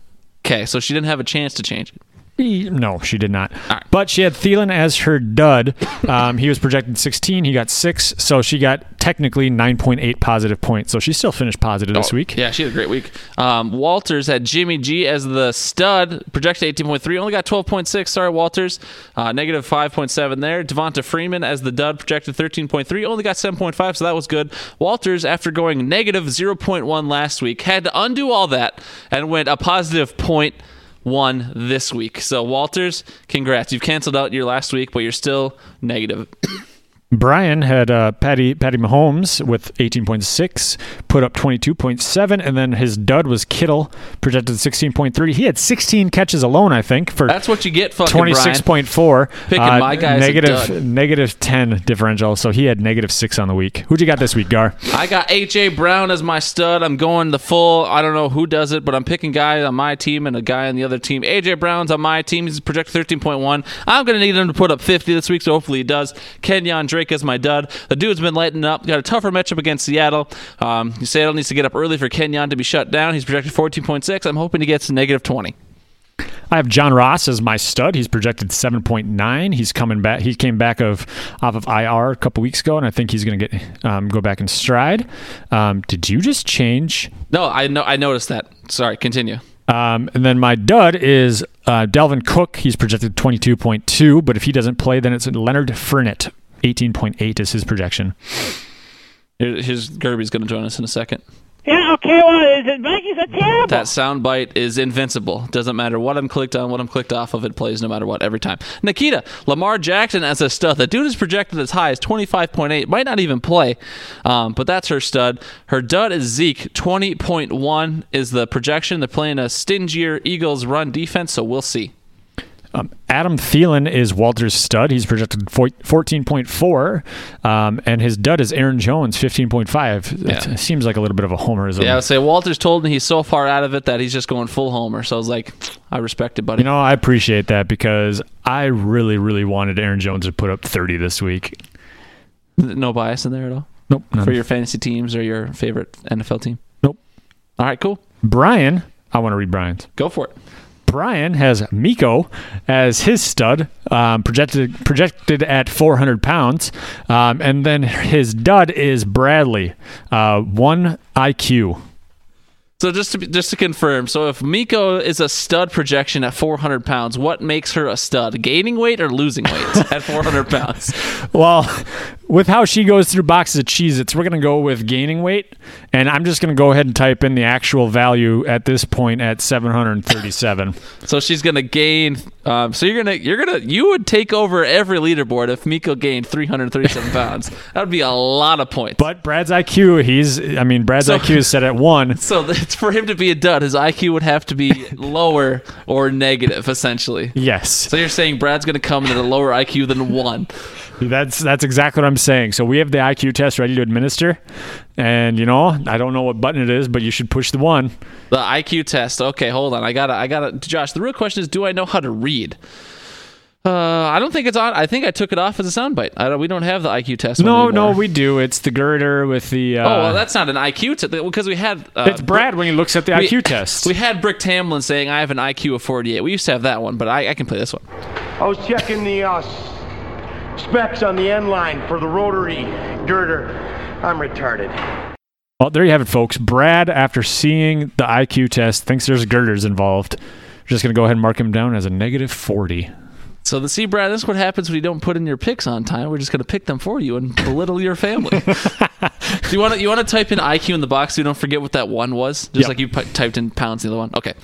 Okay, so she didn't have a chance to change it. No, she did not. right. But she had Thielen as her dud. Um, he was projected 16. He got six. So she got technically 9.8 positive points. So she still finished positive this week. Oh, Yeah, she had a great week. Um, Walters had Jimmy G as the stud, projected 18.3, only got 12.6. Sorry, Walters. Uh, negative 5.7 there. Devonta Freeman as the dud, projected 13.3, only got 7.5, so that was good. Walters, after going negative 0.1 last week, had to undo all that and went a positive point one this week. So Walters, congrats. You've canceled out your last week, but you're still negative. Brian had uh, Patty Patty Mahomes with 18.6, put up 22.7, and then his dud was Kittle, projected 16.3. He had 16 catches alone, I think, for That's what you get, fucking 26.4. Picking my guy as a negative, negative 10 differential. So he had negative six on the week. Who'd you got this week, Gar? I got AJ Brown as my stud. I'm going the full. I don't know who does it, but I'm picking guys on my team and a guy on the other team. AJ Brown's on my team. He's projected 13.1. I'm going to need him to put up 50 this week, so hopefully he does. Kenyon Drake is my dud. The dude's been lighting up. Got a tougher matchup against Seattle. Um, Seattle needs to get up early for Kenyon to be shut down. He's projected 14.6. I'm hoping he gets negative 20. I have John Ross as my stud. He's projected 7.9. He's coming back. He came back of off of IR a couple weeks ago, and I think he's going to get um, go back in stride. Um, did you just change? No, I know. I noticed that. Sorry, continue. Um, and then my dud is uh, Dalvin Cook. He's projected 22.2, but if he doesn't play, then it's Leonard Fournette. 18.8 is his projection. Here- Here's Gerby's going to join us in a second. Yeah, okay, well, the Vikings are terrible. That sound bite is invincible. Doesn't matter what I'm clicked on, what I'm clicked off of, it plays no matter what every time. Nikita, Lamar Jackson as a stud. The dude is projected as high as 25.8. Might not even play, um, but that's her stud. Her dud is Zeke. 20.1 is the projection. They're playing a stingier Eagles run defense, so we'll see. Um, Adam Thielen is Walter's stud. He's projected four- 14.4, um, and his dud is Aaron Jones, 15.5. It Yeah. seems like a little bit of a homerism. Yeah, I would say Walters told me he's so far out of it that he's just going full homer. So I was like, I respect it, buddy. You know, I appreciate that because I really, really wanted Aaron Jones to put up 30 this week. no bias in there at all Nope. none. for your fantasy teams or your favorite NFL team. Nope. All right, cool. Brian, I want to read Brian's. Go for it. Brian has Miko as his stud, um, projected projected at 400 pounds, um, and then his dud is Bradley, uh, one IQ. So just to just to confirm, so if Miko is a stud projection at 400 pounds, what makes her a stud? Gaining weight or losing weight at 400 pounds? Well, with how she goes through boxes of Cheez-Its, we're going to go with gaining weight, and I'm just going to go ahead and type in the actual value at this point at 737. So she's gonna gain Um, so you're gonna you're gonna you would take over every leaderboard if Miko gained 337 pounds. That would be a lot of points. But Brad's IQ, he's, I mean, Brad's So- IQ is set at one. so it's for him to be a dud, his IQ would have to be lower or negative, essentially. Yes. So you're saying Brad's gonna come in at a lower IQ than one? That's that's exactly what I'm saying. So we have the IQ test ready to administer, and you know I don't know what button it is, but you should push the one. The IQ test. Okay, hold on. I gotta, I gotta. Josh, the real question is, do I know how to read? Uh, I don't think it's on. I think I took it off as a soundbite. I don't, we don't have the IQ test. No, no, we do. It's the girder with the. Uh, Oh, well, that's not an IQ test because we had. Uh, it's Brad when he looks at the we- IQ test. We had Brick Tamland saying I have an IQ of 48. We used to have that one, but I, I can play this one. I was checking the uh, s- specs on the end line for the rotary girder. I'm retarded. well, there you have it, folks. Brad, after seeing the IQ test, thinks there's girders involved. We're just gonna go ahead and mark him down as a negative forty. So the see, Brad, this is what happens when you don't put in your picks on time. We're just gonna pick them for you and belittle your family. Do you want to you want to type in IQ in the box so you don't forget what that one was? Just Yep. like you pu- typed in pounds the other one. Okay.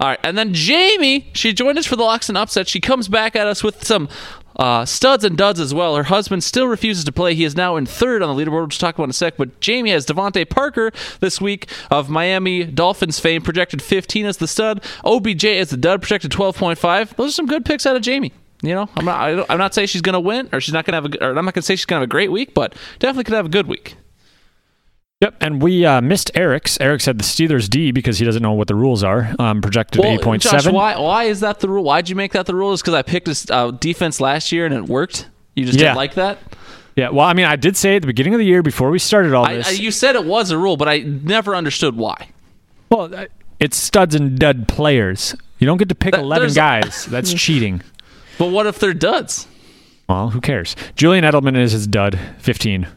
All right, and then Jamie, she joined us for the locks and upset. She comes back at us with some uh, studs and duds as well. Her husband still refuses to play. He is now in third on the leaderboard, which we'll talk about in a sec. But Jamie has DeVante Parker this week of Miami Dolphins fame, projected 15 as the stud. OBJ as the dud, projected 12.5. Those are some good picks out of Jamie. You know, I'm not. I I'm not saying she's going to win, or she's not going to have a. Or I'm not going to say she's going to have a great week, but definitely could have a good week. Yep, and we uh, missed Eric's. Eric said the Steelers D because he doesn't know what the rules are. Um, projected eight point Josh, why why is that the rule? Why'd you make that the rule? Is because I picked a uh, defense last year and it worked. You just Yeah. didn't like that. Yeah, well, I mean, I did say at the beginning of the year before we started all this. I, you said it was a rule, but I never understood why. well, uh, it's studs and dud players. You don't get to pick That- eleven guys. That's cheating. But what if they're duds? Well, who cares? Julian Edelman is his dud, fifteen.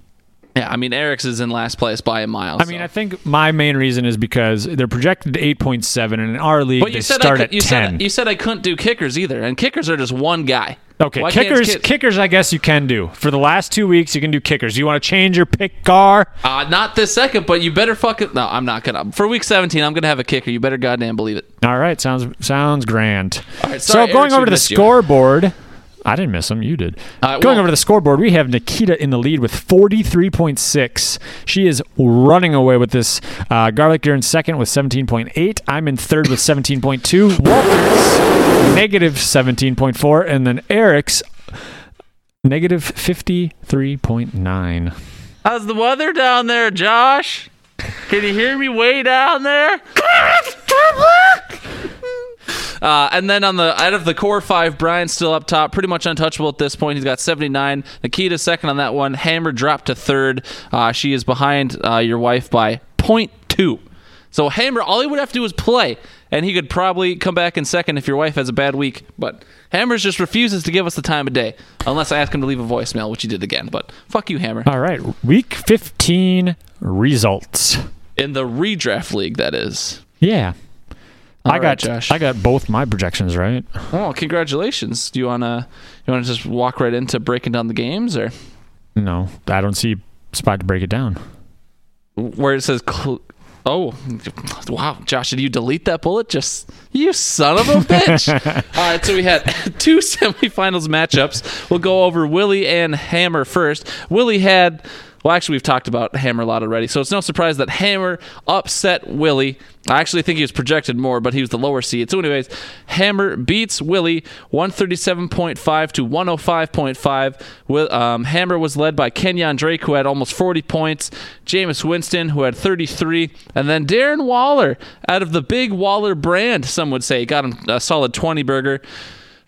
Yeah, I mean Eric's is in last place by a mile. I mean, I think my main reason is because they're projected eight point seven, and in our league but you they said start I at you ten. said you said I couldn't do kickers either, and kickers are just one guy. Okay, Why kickers. kid- kickers, I guess you can do. For the last two weeks, you can do kickers. You want to change your pick, Gar? Uh, not this second, but you better fucking no. I'm not gonna. For week 17, I'm gonna have a kicker. You better goddamn believe it. All right, sounds sounds grand. Right, sorry, so going over to the scoreboard. you. Scoreboard, I didn't miss him. You did. Uh, going well- over to the scoreboard, we have Nikita in the lead with 43.6. She is running away with this. Uh, Garlic, you're in second with 17.8. I'm in third with 17.2. Walters, negative 17.4. And then Eric's negative 53.9. How's the weather down there, Josh? Can you hear me way down there? Uh, and then on the out of the core five, Brian's still up top, pretty much untouchable at this point. He's got 79. Nikita second on that one. Hammer dropped to third. Uh, she is behind uh, your wife by 0.2. So Hammer, all he would have to do is play, and he could probably come back in second if your wife has a bad week. But Hammers just refuses to give us the time of day, unless I ask him to leave a voicemail, which he did again. But fuck you, Hammer. All right, week 15 results. In the redraft league, that is. Yeah. I All right, got Josh. I got both my projections right. Oh, congratulations! Do you wanna you wanna just walk right into breaking down the games, or No, I don't see a spot to break it down. where it says? Cl- oh, wow, Josh, did you delete that bullet? Just you son of a bitch! All right, so we had two semifinals matchups. We'll go over Willie and Hammer first. Willie had. Well, actually, we've talked about Hammer a lot already, so it's no surprise that Hammer upset Willie. I actually think he was projected more, but he was the lower seed. So, anyways, Hammer beats Willie 137.5 to 105.5. Wi- Um, Hammer was led by Kenyon Drake, who had almost 40 points, Jameis Winston, who had 33, and then Darren Waller, out of the big Waller brand, some would say, got him a solid 20 burger.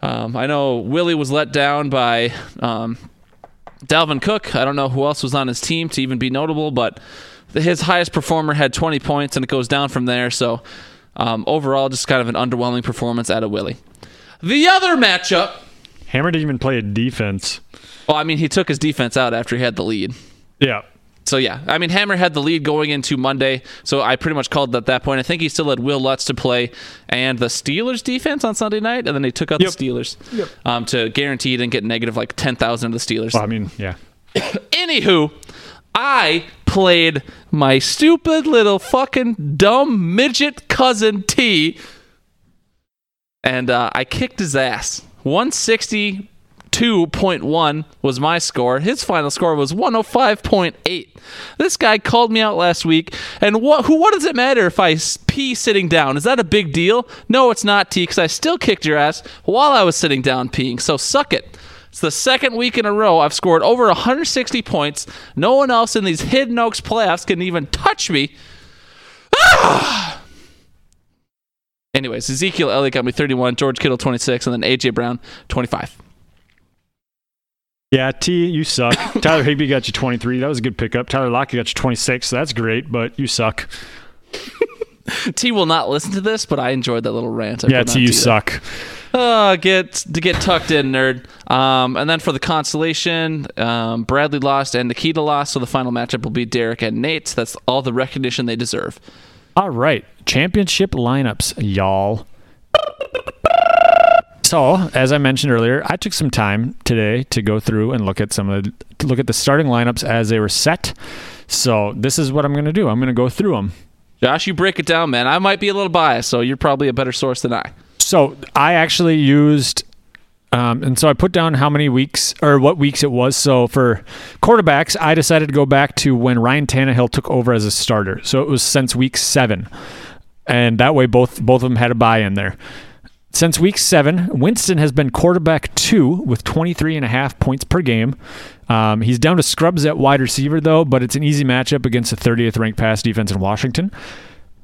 Um, I know Willie was let down by. Um, Dalvin Cook, I don't know who else was on his team to even be notable, but his highest performer had 20 points, and it goes down from there. So um, overall, just kind of an underwhelming performance out of Willie. The other matchup, Hammer didn't even play a defense. well, I mean, he took his defense out after he had the lead. Yeah. So yeah, I mean, Hammer had the lead going into Monday, so I pretty much called at that point. I think he still had Will Lutz to play and the Steelers defense on Sunday night, and then they took out Yep. the Steelers um, to guarantee he didn't get negative like 10,000 of the Steelers. Well, I mean, yeah. Anywho, I played my stupid little fucking dumb midget cousin T. and uh, I kicked his ass. 162.1 was my score. His final score was 105.8. This guy called me out last week, and what? Who? What does it matter if I pee sitting down? Is that a big deal? No, it's not, T, because I still kicked your ass while I was sitting down peeing. So suck it. It's the second week in a row I've scored over 160 points. No one else in these Hidden Oaks playoffs can even touch me. Anyways, Ezekiel Elliott got me 31, George Kittle 26, and then AJ Brown 25. Yeah, T, you suck. Tyler Higbee got you 23. That was a good pickup. Tyler Lockett got you 26. So that's great, but you suck. T will not listen to this, but I enjoyed that little rant. I Yeah, T, you suck. Uh, get to get tucked in, nerd. Um, and then for the consolation, um, Bradley lost and Nikita lost, so the final matchup will be Derek and Nate. That's all the recognition they deserve. All right, championship lineups, y'all. So, as I mentioned earlier, I took some time today to go through and look at some of the, to look at the starting lineups as they were set. So, this is what I'm going to do. I'm going to go through them. Josh, you break it down, man. I might be a little biased, so you're probably a better source than I. So, I actually used um, and so I put down how many weeks or what weeks it was. So for quarterbacks, I decided to go back to when Ryan Tannehill took over as a starter. So it was since week seven, and that way both both of them had a bye in there. Since week seven, Winston has been quarterback two with 23 and a half points per game. Um, he's down to scrubs at wide receiver, though, but it's an easy matchup against the 30th ranked pass defense in Washington.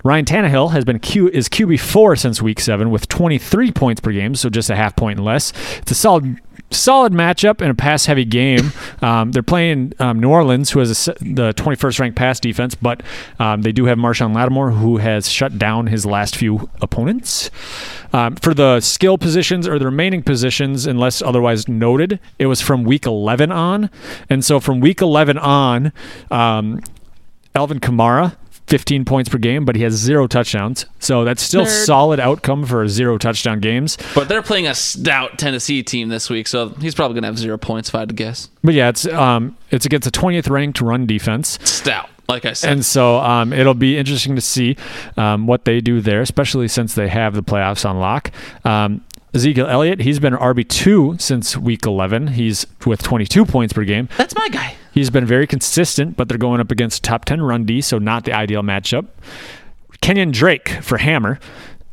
Ryan Tannehill has been Q is QB four since week seven with 23 points per game, so just a half point less. It's a solid solid matchup in a pass heavy game. Um, they're playing um, New Orleans, who has a, the 21st ranked pass defense, but um, they do have Marshon Lattimore, who has shut down his last few opponents. Um, for the skill positions or the remaining positions, unless otherwise noted, it was from week 11 on, and so from week 11 on, um, Alvin Kamara. 15 points per game, but he has zero touchdowns. So that's still Nerd. solid outcome for zero touchdown games. But they're playing a stout Tennessee team this week, so he's probably gonna have zero points if I had to guess. But yeah, it's um it's against a 20th ranked run defense. Stout, like I said. And so um, it'll be interesting to see um, what they do there, especially since they have the playoffs on lock. Um, Ezekiel Elliott, he's been RB2 since week 11. He's with 22 points per game. That's my guy. He's been very consistent, but they're going up against top 10 run D, so not the ideal matchup. Kenyon Drake for Hammer.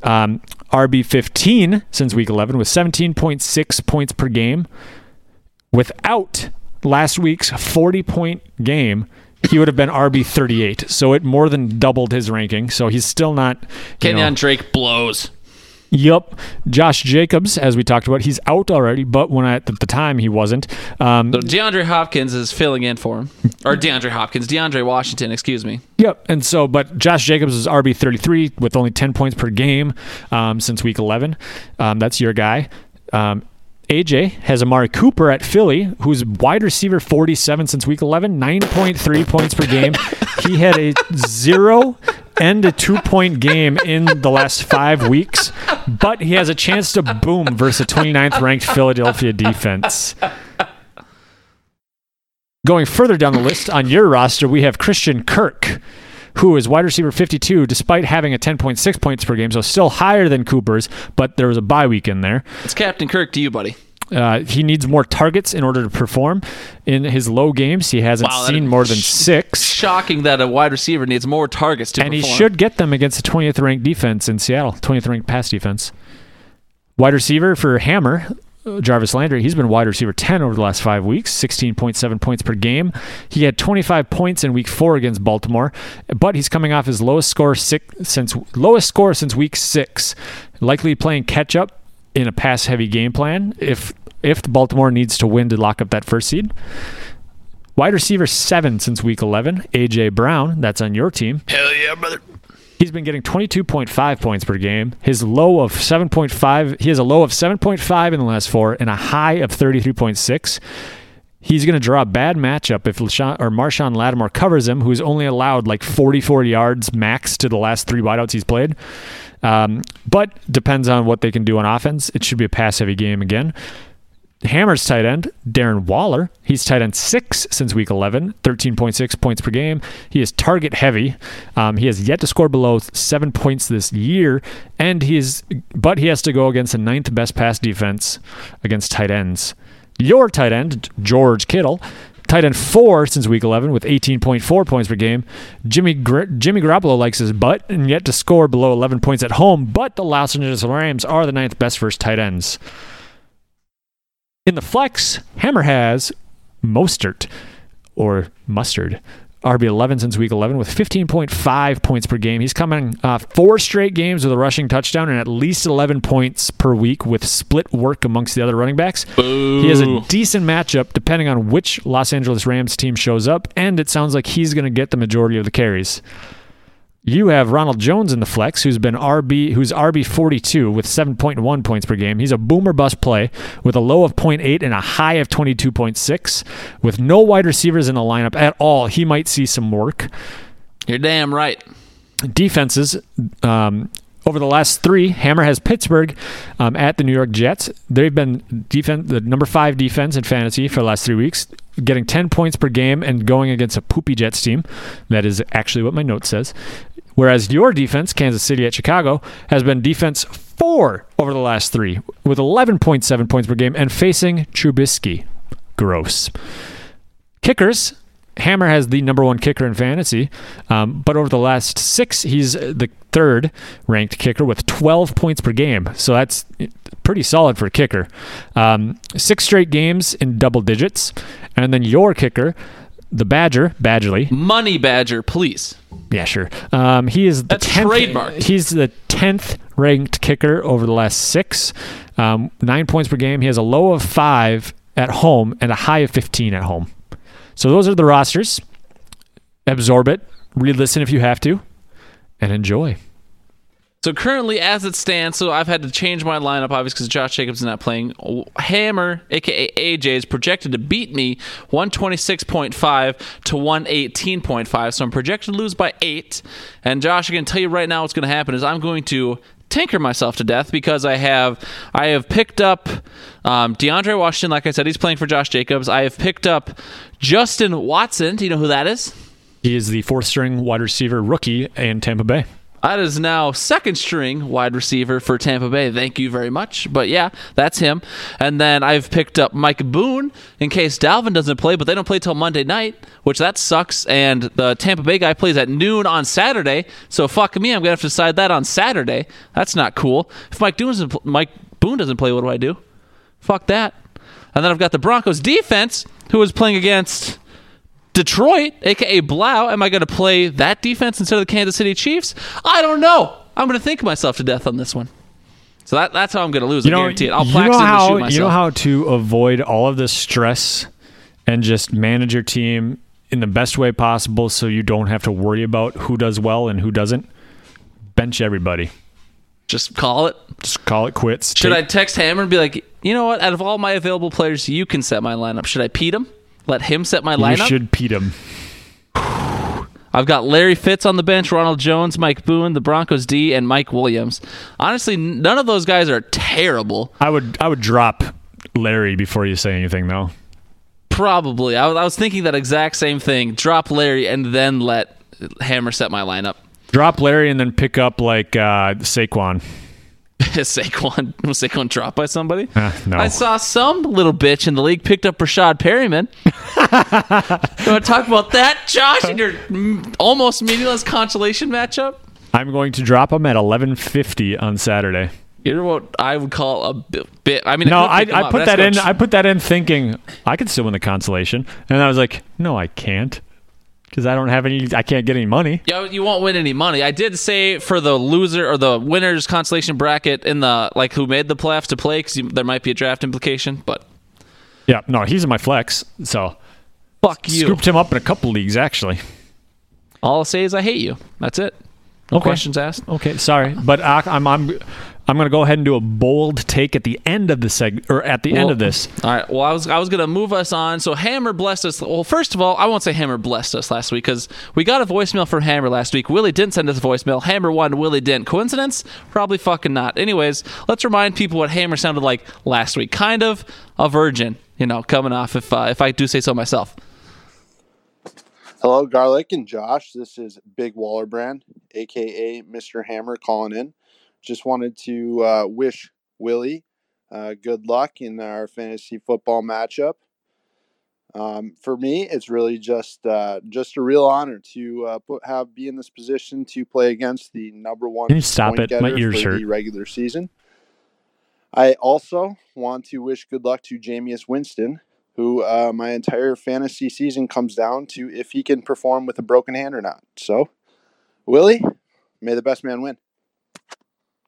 Um, RB15 since week 11 with 17.6 points per game. Without last week's 40 point game, he would have been RB38. So it more than doubled his ranking. So he's still not. Kenyon know- Drake blows. Yep. Josh Jacobs, as we talked about, he's out already, but when I, at the time he wasn't. Um, So DeAndre Hopkins is filling in for him, or DeAndre Hopkins, DeAndre Washington, excuse me. Yep. And so, but Josh Jacobs is RB 33 with only 10 points per game um, since week 11. Um, that's your guy. Um, AJ has Amari Cooper at Philly, who's wide receiver 47 since week 11, 9.3 points per game. he had a zero and a two point game in the last five weeks, but he has a chance to boom versus a 29th ranked Philadelphia defense. Going further down the list on your roster, we have Christian Kirk, who is wide receiver 52, despite having a 10.6 points per game, so still higher than Cooper's, but there was a bye week in there. It's Captain Kirk to you, buddy. Uh, he needs more targets in order to perform. In his low games, he hasn't Wow, seen more than sh- six. Shocking that a wide receiver needs more targets to and he should get them against the 20th ranked defense in Seattle, 20th ranked pass defense. Wide receiver for Hammer, uh, Jarvis Landry, he's been wide receiver 10 over the last five weeks, 16.7 points per game. He had 25 points in week four against Baltimore, but he's coming off his lowest score six, since lowest score since week six, likely playing catch up in a pass heavy game plan if if Baltimore needs to win to lock up that first seed. Wide receiver seven since week 11, AJ Brown. That's on your team. Hell yeah, brother. He's been getting 22.5 points per game. His low of 7.5, he has a low of 7.5 in the last four and a high of 33.6. He's going to draw a bad matchup if LaShawn, or Marshon Lattimore covers him, who's only allowed like 44 yards max to the last three wideouts he's played. Um, but depends on what they can do on offense. It should be a pass heavy game again. Hammer's tight end, Darren Waller. He's tight end six since week 11, 13.6 points per game. He is target heavy. Um, he has yet to score below seven points this year, and he is, but he has to go against the ninth best pass defense against tight ends. Your tight end, George Kittle, tight end four since week 11 with 18.4 points per game. Jimmy Gr- Jimmy Garoppolo likes his butt and yet to score below 11 points at home, but the Los Angeles Rams are the ninth best first tight ends. In the flex, Hammer has Mostert or Mustard. RB11 since week 11 with 15.5 points per game. He's coming uh, four straight games with a rushing touchdown and at least 11 points per week with split work amongst the other running backs. He has a decent matchup depending on which Los Angeles Rams team shows up, and it sounds like he's going to get the majority of the carries. You have Ronald Jones in the flex, who's been RB, who's RB 42 with 7.1 points per game. He's a boomer bust play with a low of 0.8 and a high of 22.6. With no wide receivers in the lineup at all, he might see some work. You're damn right. Defenses. Um, over the last three, Hammer has Pittsburgh um, at the New York Jets. They've been defense, the number five defense in fantasy for the last three weeks, getting 10 points per game and going against a poopy Jets team. That is actually what my note says. Whereas your defense, Kansas City at Chicago, has been defense four over the last three with 11.7 points per game and facing Trubisky. Gross. Kickers, Hammer has the number one kicker in fantasy, um, but over the last six, he's the third ranked kicker with 12 points per game. So that's pretty solid for a kicker. Um, six straight games in double digits. And then your kicker, the Badger, Badgerly. Money Badger, please. Yeah, sure. Um, he is the That's 10th, trademarked. He's the 10th ranked kicker over the last six. Um, nine points per game. He has a low of five at home and a high of 15 at home. So those are the rosters. Absorb it, re listen if you have to, and enjoy. So currently, as it stands, so I've had to change my lineup, obviously, because Josh Jacobs is not playing. Hammer, aka AJ, is projected to beat me 126.5 to 118.5. So I'm projected to lose by eight. And Josh, I can tell you right now what's going to happen is I'm going to tinker myself to death because I have I have picked up um, DeAndre Washington. Like I said, he's playing for Josh Jacobs. I have picked up Justin Watson. Do you know who that is? He is the fourth string wide receiver rookie in Tampa Bay. That is now second string wide receiver for Tampa Bay. Thank you very much. But yeah, that's him. And then I've picked up Mike Boone in case Dalvin doesn't play, but they don't play till Monday night, which that sucks. And the Tampa Bay guy plays at noon on Saturday. So fuck me, I'm gonna have to decide that on Saturday. That's not cool. If Mike doesn't, Mike Boone doesn't play, what do I do? Fuck that. And then I've got the Broncos defense, who is playing against Detroit, aka Blau. Am I going to play that defense instead of the Kansas City Chiefs? I don't know. I'm going to think myself to death on this one. So that, that's how I'm going to lose. You I know, guarantee it. I'll you know how shoot myself. you know how to avoid all of this stress and just manage your team in the best way possible, so you don't have to worry about who does well and who doesn't. Bench everybody. Just call it. Just call it quits. Should I text Hammer and be like, you know what? Out of all my available players, you can set my lineup. Should I Pete him? Let him set my lineup. You should Pete him. I've got Larry Fitz on the bench, Ronald Jones, Mike Boone, the Broncos D, and Mike Williams. Honestly, none of those guys are terrible. I would I would drop Larry before you say anything though. Probably. I was, I was thinking that exact same thing. Drop Larry and then let Hammer set my lineup. Drop Larry and then pick up like uh, Saquon. Saquon was Saquon dropped by somebody? Uh, no. I saw some little bitch in the league picked up Rashad Perriman. you want to talk about that, Josh, in your almost meaningless consolation matchup? I'm going to drop him at 11:50 on Saturday. You're what I would call a bit. I mean, No, I, I, could pick him I up, put that in. gonna I put that in thinking I could still win the consolation, and I was like, no, I can't, because I don't have any. I can't get any money. Yeah, you won't win any money. I did say for the loser or the winners consolation bracket in the like who made the playoffs to play because there might be a draft implication. But Yeah, no, he's in my flex, so fuck you. scooped him up in a couple leagues actually. All I'll say is I hate you. That's it. No Okay. questions asked. Okay, sorry, but I, I'm I'm I'm going to go ahead and do a bold take at the end of the seg or at the end of this. All right. Well, I was I was gonna move us on. So Hammer blessed us. Well, first of all, I won't say Hammer blessed us last week because we got a voicemail from Hammer last week. Willie didn't send us a voicemail. Hammer won. Willie didn't. Coincidence? Probably fucking not. Anyways, let's remind people what Hammer sounded like last week. Kind of a virgin, you know, coming off if uh, if I do say so myself. Hello, Garlic and Josh. This is Big Waller Brand, aka Mr. Hammer, calling in. Just wanted to uh, wish Willie uh, good luck in our fantasy football matchup. Um, for me, it's really just uh, just a real honor to uh, put, have be in this position to play against the number one Can you stop point it? My ears for hurt. the regular season. I also want to wish good luck to Jameis Winston, who uh, my entire fantasy season comes down to if he can perform with a broken hand or not. So, Willie, may the best man win.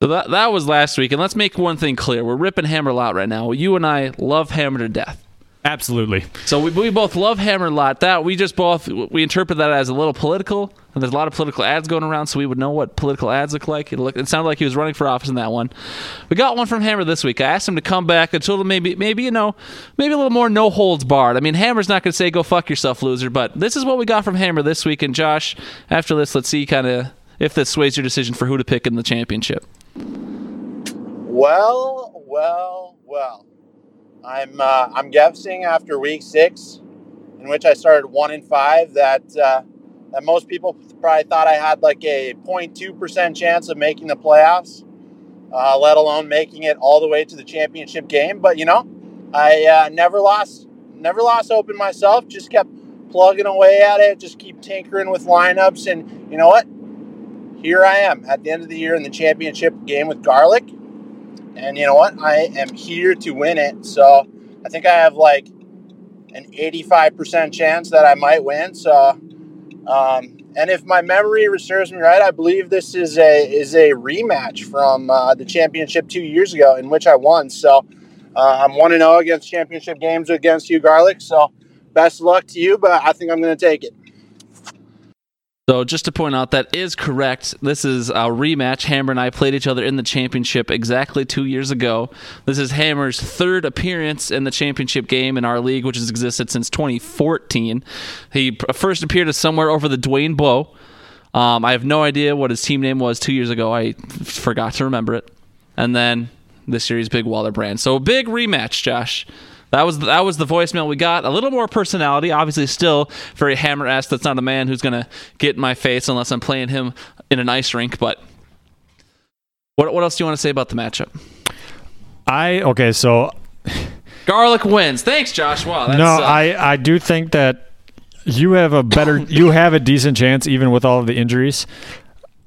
So that that was last week, and let's make one thing clear: we're ripping Hammer a lot right now. You and I love Hammer to death. Absolutely. So we, we both love Hammer a lot. That we just both we interpret that as a little political, and there's a lot of political ads going around, so we would know what political ads look like. It looked it sounded like he was running for office in that one. We got one from Hammer this week. I asked him to come back. I told him maybe maybe you know maybe a little more no holds barred. I mean Hammer's not going to say go fuck yourself, loser, but this is what we got from Hammer this week. And Josh, after this, let's see kind of if this sways your decision for who to pick in the championship. Well, well, well. I'm uh, I'm guessing after week six, in which I started one in five, that uh, that most people probably thought I had like a 0.2 percent chance of making the playoffs, uh, let alone making it all the way to the championship game. But you know, I uh, never lost never lost hope in myself. Just kept plugging away at it. Just keep tinkering with lineups, and you know what? Here I am at the end of the year in the championship game with Garlic. And you know what? I am here to win it. So I think I have like an 85% chance that I might win. So, um, and if my memory serves me right, I believe this is a is a rematch from uh, the championship two years ago in which I won. So uh, I'm one and zero against championship games against you, Garlic. So best luck to you, but I think I'm going to take it. So just to point out, that is correct. This is a rematch. Hammer and I played each other in the championship exactly two years ago. This is Hammer's third appearance in the championship game in our league, which has existed since 2014. He first appeared as somewhere over the Dwayne Bowe. Um, I have no idea what his team name was two years ago. I forgot to remember it. And then this year's Big Waller brand. So big rematch, Josh. That was that was the voicemail we got. A little more personality, obviously, still very hammer ass. That's not a man who's gonna get in my face unless I'm playing him in an ice rink. But what what else do you want to say about the matchup? I okay, so Garlic wins. Thanks, Josh. Wow. That's, no, uh, I I do think that you have a better you have a decent chance even with all of the injuries.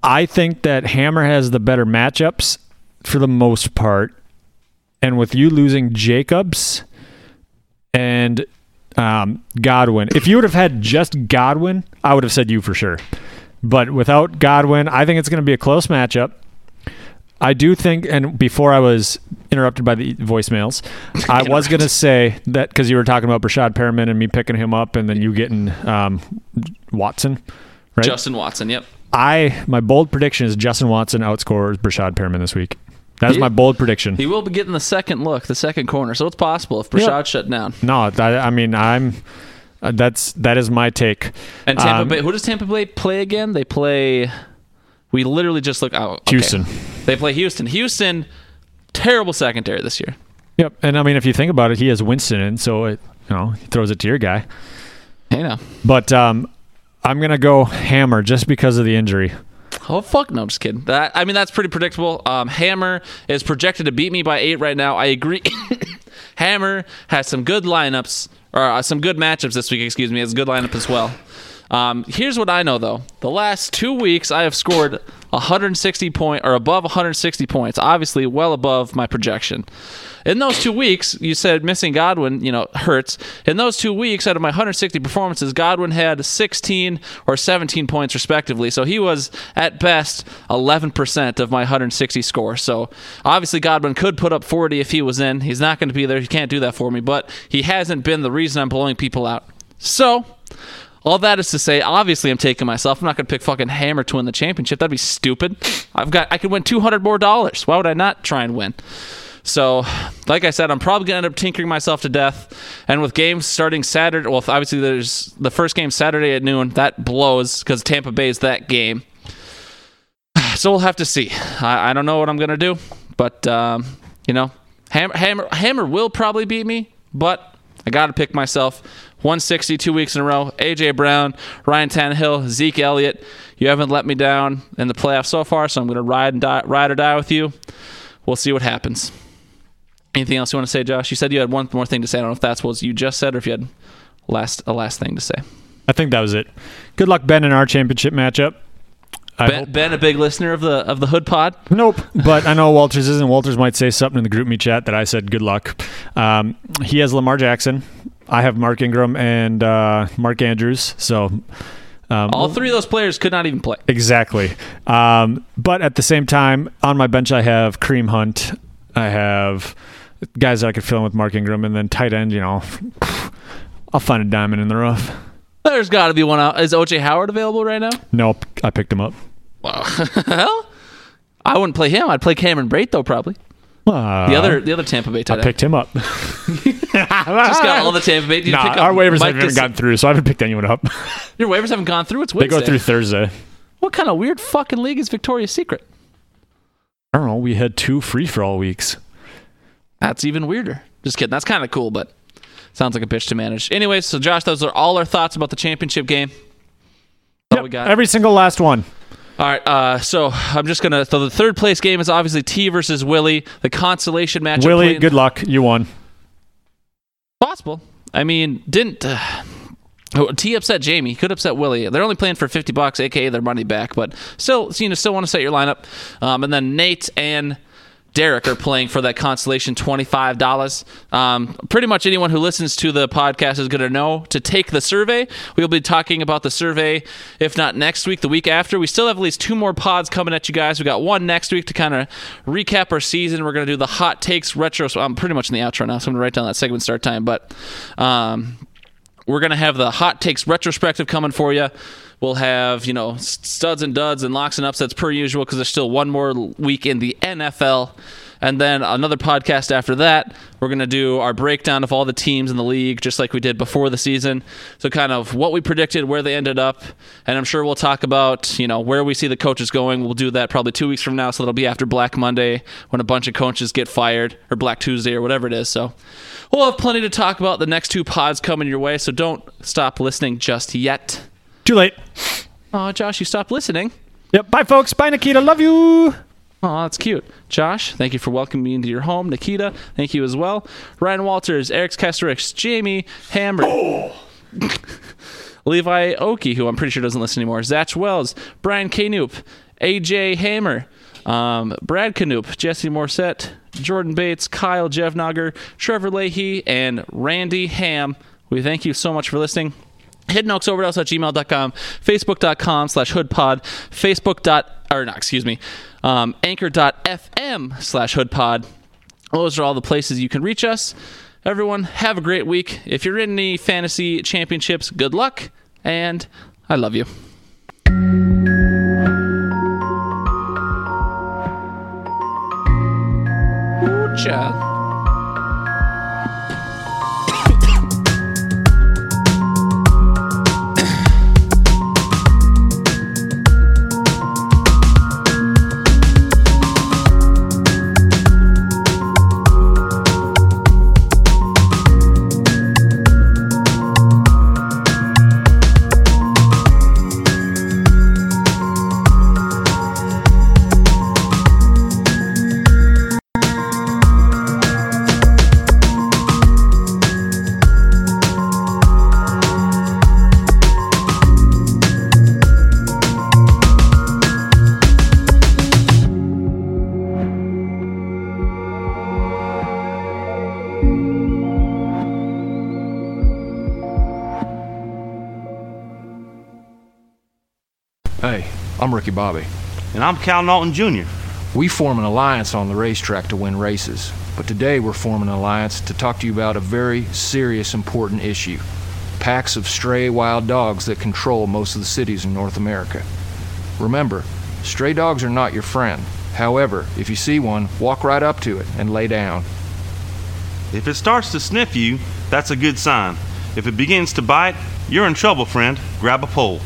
I think that Hammer has the better matchups for the most part. And with you losing Jacobs and um, Godwin, if you would have had just Godwin, I would have said you for sure. But without Godwin, I think it's going to be a close matchup. I do think, and before I was interrupted by the voicemails, I was going to say that because you were talking about Breshad Perriman and me picking him up, and then you getting um, Watson, right? Justin Watson. Yep. I my bold prediction is Justin Watson outscores Breshad Perriman this week. That's my bold prediction. He will be getting the second look, the second corner. So it's possible if Yeah. Breshad shut down. no, that, I mean I'm. Uh, that's that is my take. And Tampa Um, Bay. Who does Tampa Bay play again? They play. We literally just look out. Houston. They play Houston. Houston, terrible secondary this year. Yep, and I mean if you think about it, he has Winston in, so it you know he throws it to your guy. Hey now. But um, I'm gonna go Hammer just because of the injury. Oh fuck no, I'm just kidding. That I mean that's pretty predictable. Um, Hammer is projected to beat me by eight right now. I agree. Hammer has some good lineups or uh, some good matchups this week. Excuse me, has a good lineup as well. Um, here's what I know though: the last two weeks I have scored 160 point or above 160 points. Obviously, well above my projection. In those two weeks, you said missing Godwin, you know, hurts. In those two weeks, out of my 160 performances, Godwin had 16 or 17 points respectively. So he was at best 11% of my 160 score. So obviously Godwin could put up 40 if he was in. He's not going to be there. He can't do that for me. But he hasn't been the reason I'm blowing people out. So All that is to say, obviously, I'm taking myself. I'm not going to pick fucking Hammer to win the championship. That'd be stupid. I've got, I could win 200 more dollars. Why would I not try and win? So, like I said, I'm probably going to end up tinkering myself to death. And with games starting Saturday, well, obviously there's the first game Saturday at noon. That blows because Tampa Bay is that game. So we'll have to see. I, I don't know what I'm going to do, but um, you know, Hammer, Hammer, Hammer will probably beat me, but I got to pick myself. 160 two weeks in a row. AJ Brown, Ryan Tannehill, Zeke Elliott. You haven't let me down in the playoffs so far, so I'm going to ride and die, ride or die with you. We'll see what happens. Anything else you want to say, Josh? You said you had one more thing to say. I don't know if that's what you just said or if you had last a last thing to say. I think that was it. Good luck, Ben, in our championship matchup. Ben, ben, a big listener of the of the Hood Pod. Nope. But I know Walters isn't. Walters might say something in the group me chat that I said good luck. Um, he has Lamar Jackson. I have Mark Ingram and uh, Mark Andrews. So um, All three of those players could not even play. Exactly. Um, but at the same time, on my bench, I have Kareem Hunt. I have guys that I could fill in with Mark Ingram, and then tight end. You know, I'll find a diamond in the rough. There's got to be one out. Is OJ Howard available right now? Nope, I picked him up. Well, I wouldn't play him. I'd play Cameron Brate though, probably. Uh, The other the other Tampa Bay tight I end. picked him up. Just got all the Tampa Bay. Nah, pick up our waivers Mike haven't Ges- gotten through, so I haven't picked anyone up. Your waivers haven't gone through. It's Wednesday. they go through Thursday. What kind of weird fucking league is Victoria's Secret? I don't know. We had two free for all weeks. That's even weirder. Just kidding. That's kind of cool, but sounds like a bitch to manage. Anyways, so Josh, those are all our thoughts about the championship game. All we got. Every single last one. All right, uh, so I'm just gonna. So the third place game is obviously T versus Willie, the consolation match. Willie, good luck. You won. Possible. I mean, didn't uh, oh, T upset Jamie? He could upset Willie. They're only playing for fifty bucks, aka their money back. But still, you know, still want to set your lineup. Um, and then Nate and Derek are playing for that twenty-five dollars. Um, pretty much anyone who listens to the podcast is going to know to take the survey. We'll be talking about the survey, if not next week, the week after. We still have at least two more pods coming at you guys. We got one next week to kind of recap our season. We're going to do the hot takes retro. So I'm pretty much in the outro now, so I'm going to write down that segment start time. But um, we're going to have the hot takes retrospective coming for you. We'll have, you know, studs and duds and locks and upsets per usual because there's still one more week in the NFL. And then another podcast after that, we're going to do our breakdown of all the teams in the league, just like we did before the season. So, kind of what we predicted, where they ended up. And I'm sure we'll talk about, you know, where we see the coaches going. We'll do that probably two weeks from now. So, that'll be after Black Monday when a bunch of coaches get fired, or Black Tuesday, or whatever it is. So, we'll have plenty to talk about the next two pods coming your way. So, don't stop listening just yet. Too late. Oh, Josh, you stopped listening. Yep. Bye, folks. Bye, Nikita. Love you. Oh, that's cute. Josh, thank you for welcoming me into your home. Nikita, thank you as well. Ryan Walters, Eric Kesterix, Jamie, Hammer, Levi Oki, who I'm pretty sure doesn't listen anymore, Zach Wells, Brian K. Noop, AJ Hammer, um, Brad Canoop, Jesse Morissette, Jordan Bates, Kyle Jevnager, Trevor Leahy, and Randy Ham. We thank you so much for listening. HiddenOaksOverdose at gmail.com, Facebook.com slash hoodpod, Facebook. dot Or not, excuse me, um, Anchor.fm slash hoodpod. Those are all the places you can reach us. Everyone, have a great week. If you're in any fantasy championships, good luck, and I love you. Ooh, child. Ricky Bobby. And I'm Cal Naughton Jr. We form an alliance on the racetrack to win races, but today we're forming an alliance to talk to you about a very serious, important issue packs of stray wild dogs that control most of the cities in North America. Remember, stray dogs are not your friend. However, if you see one, walk right up to it and lay down. If it starts to sniff you, that's a good sign. If it begins to bite, you're in trouble, friend. Grab a pole.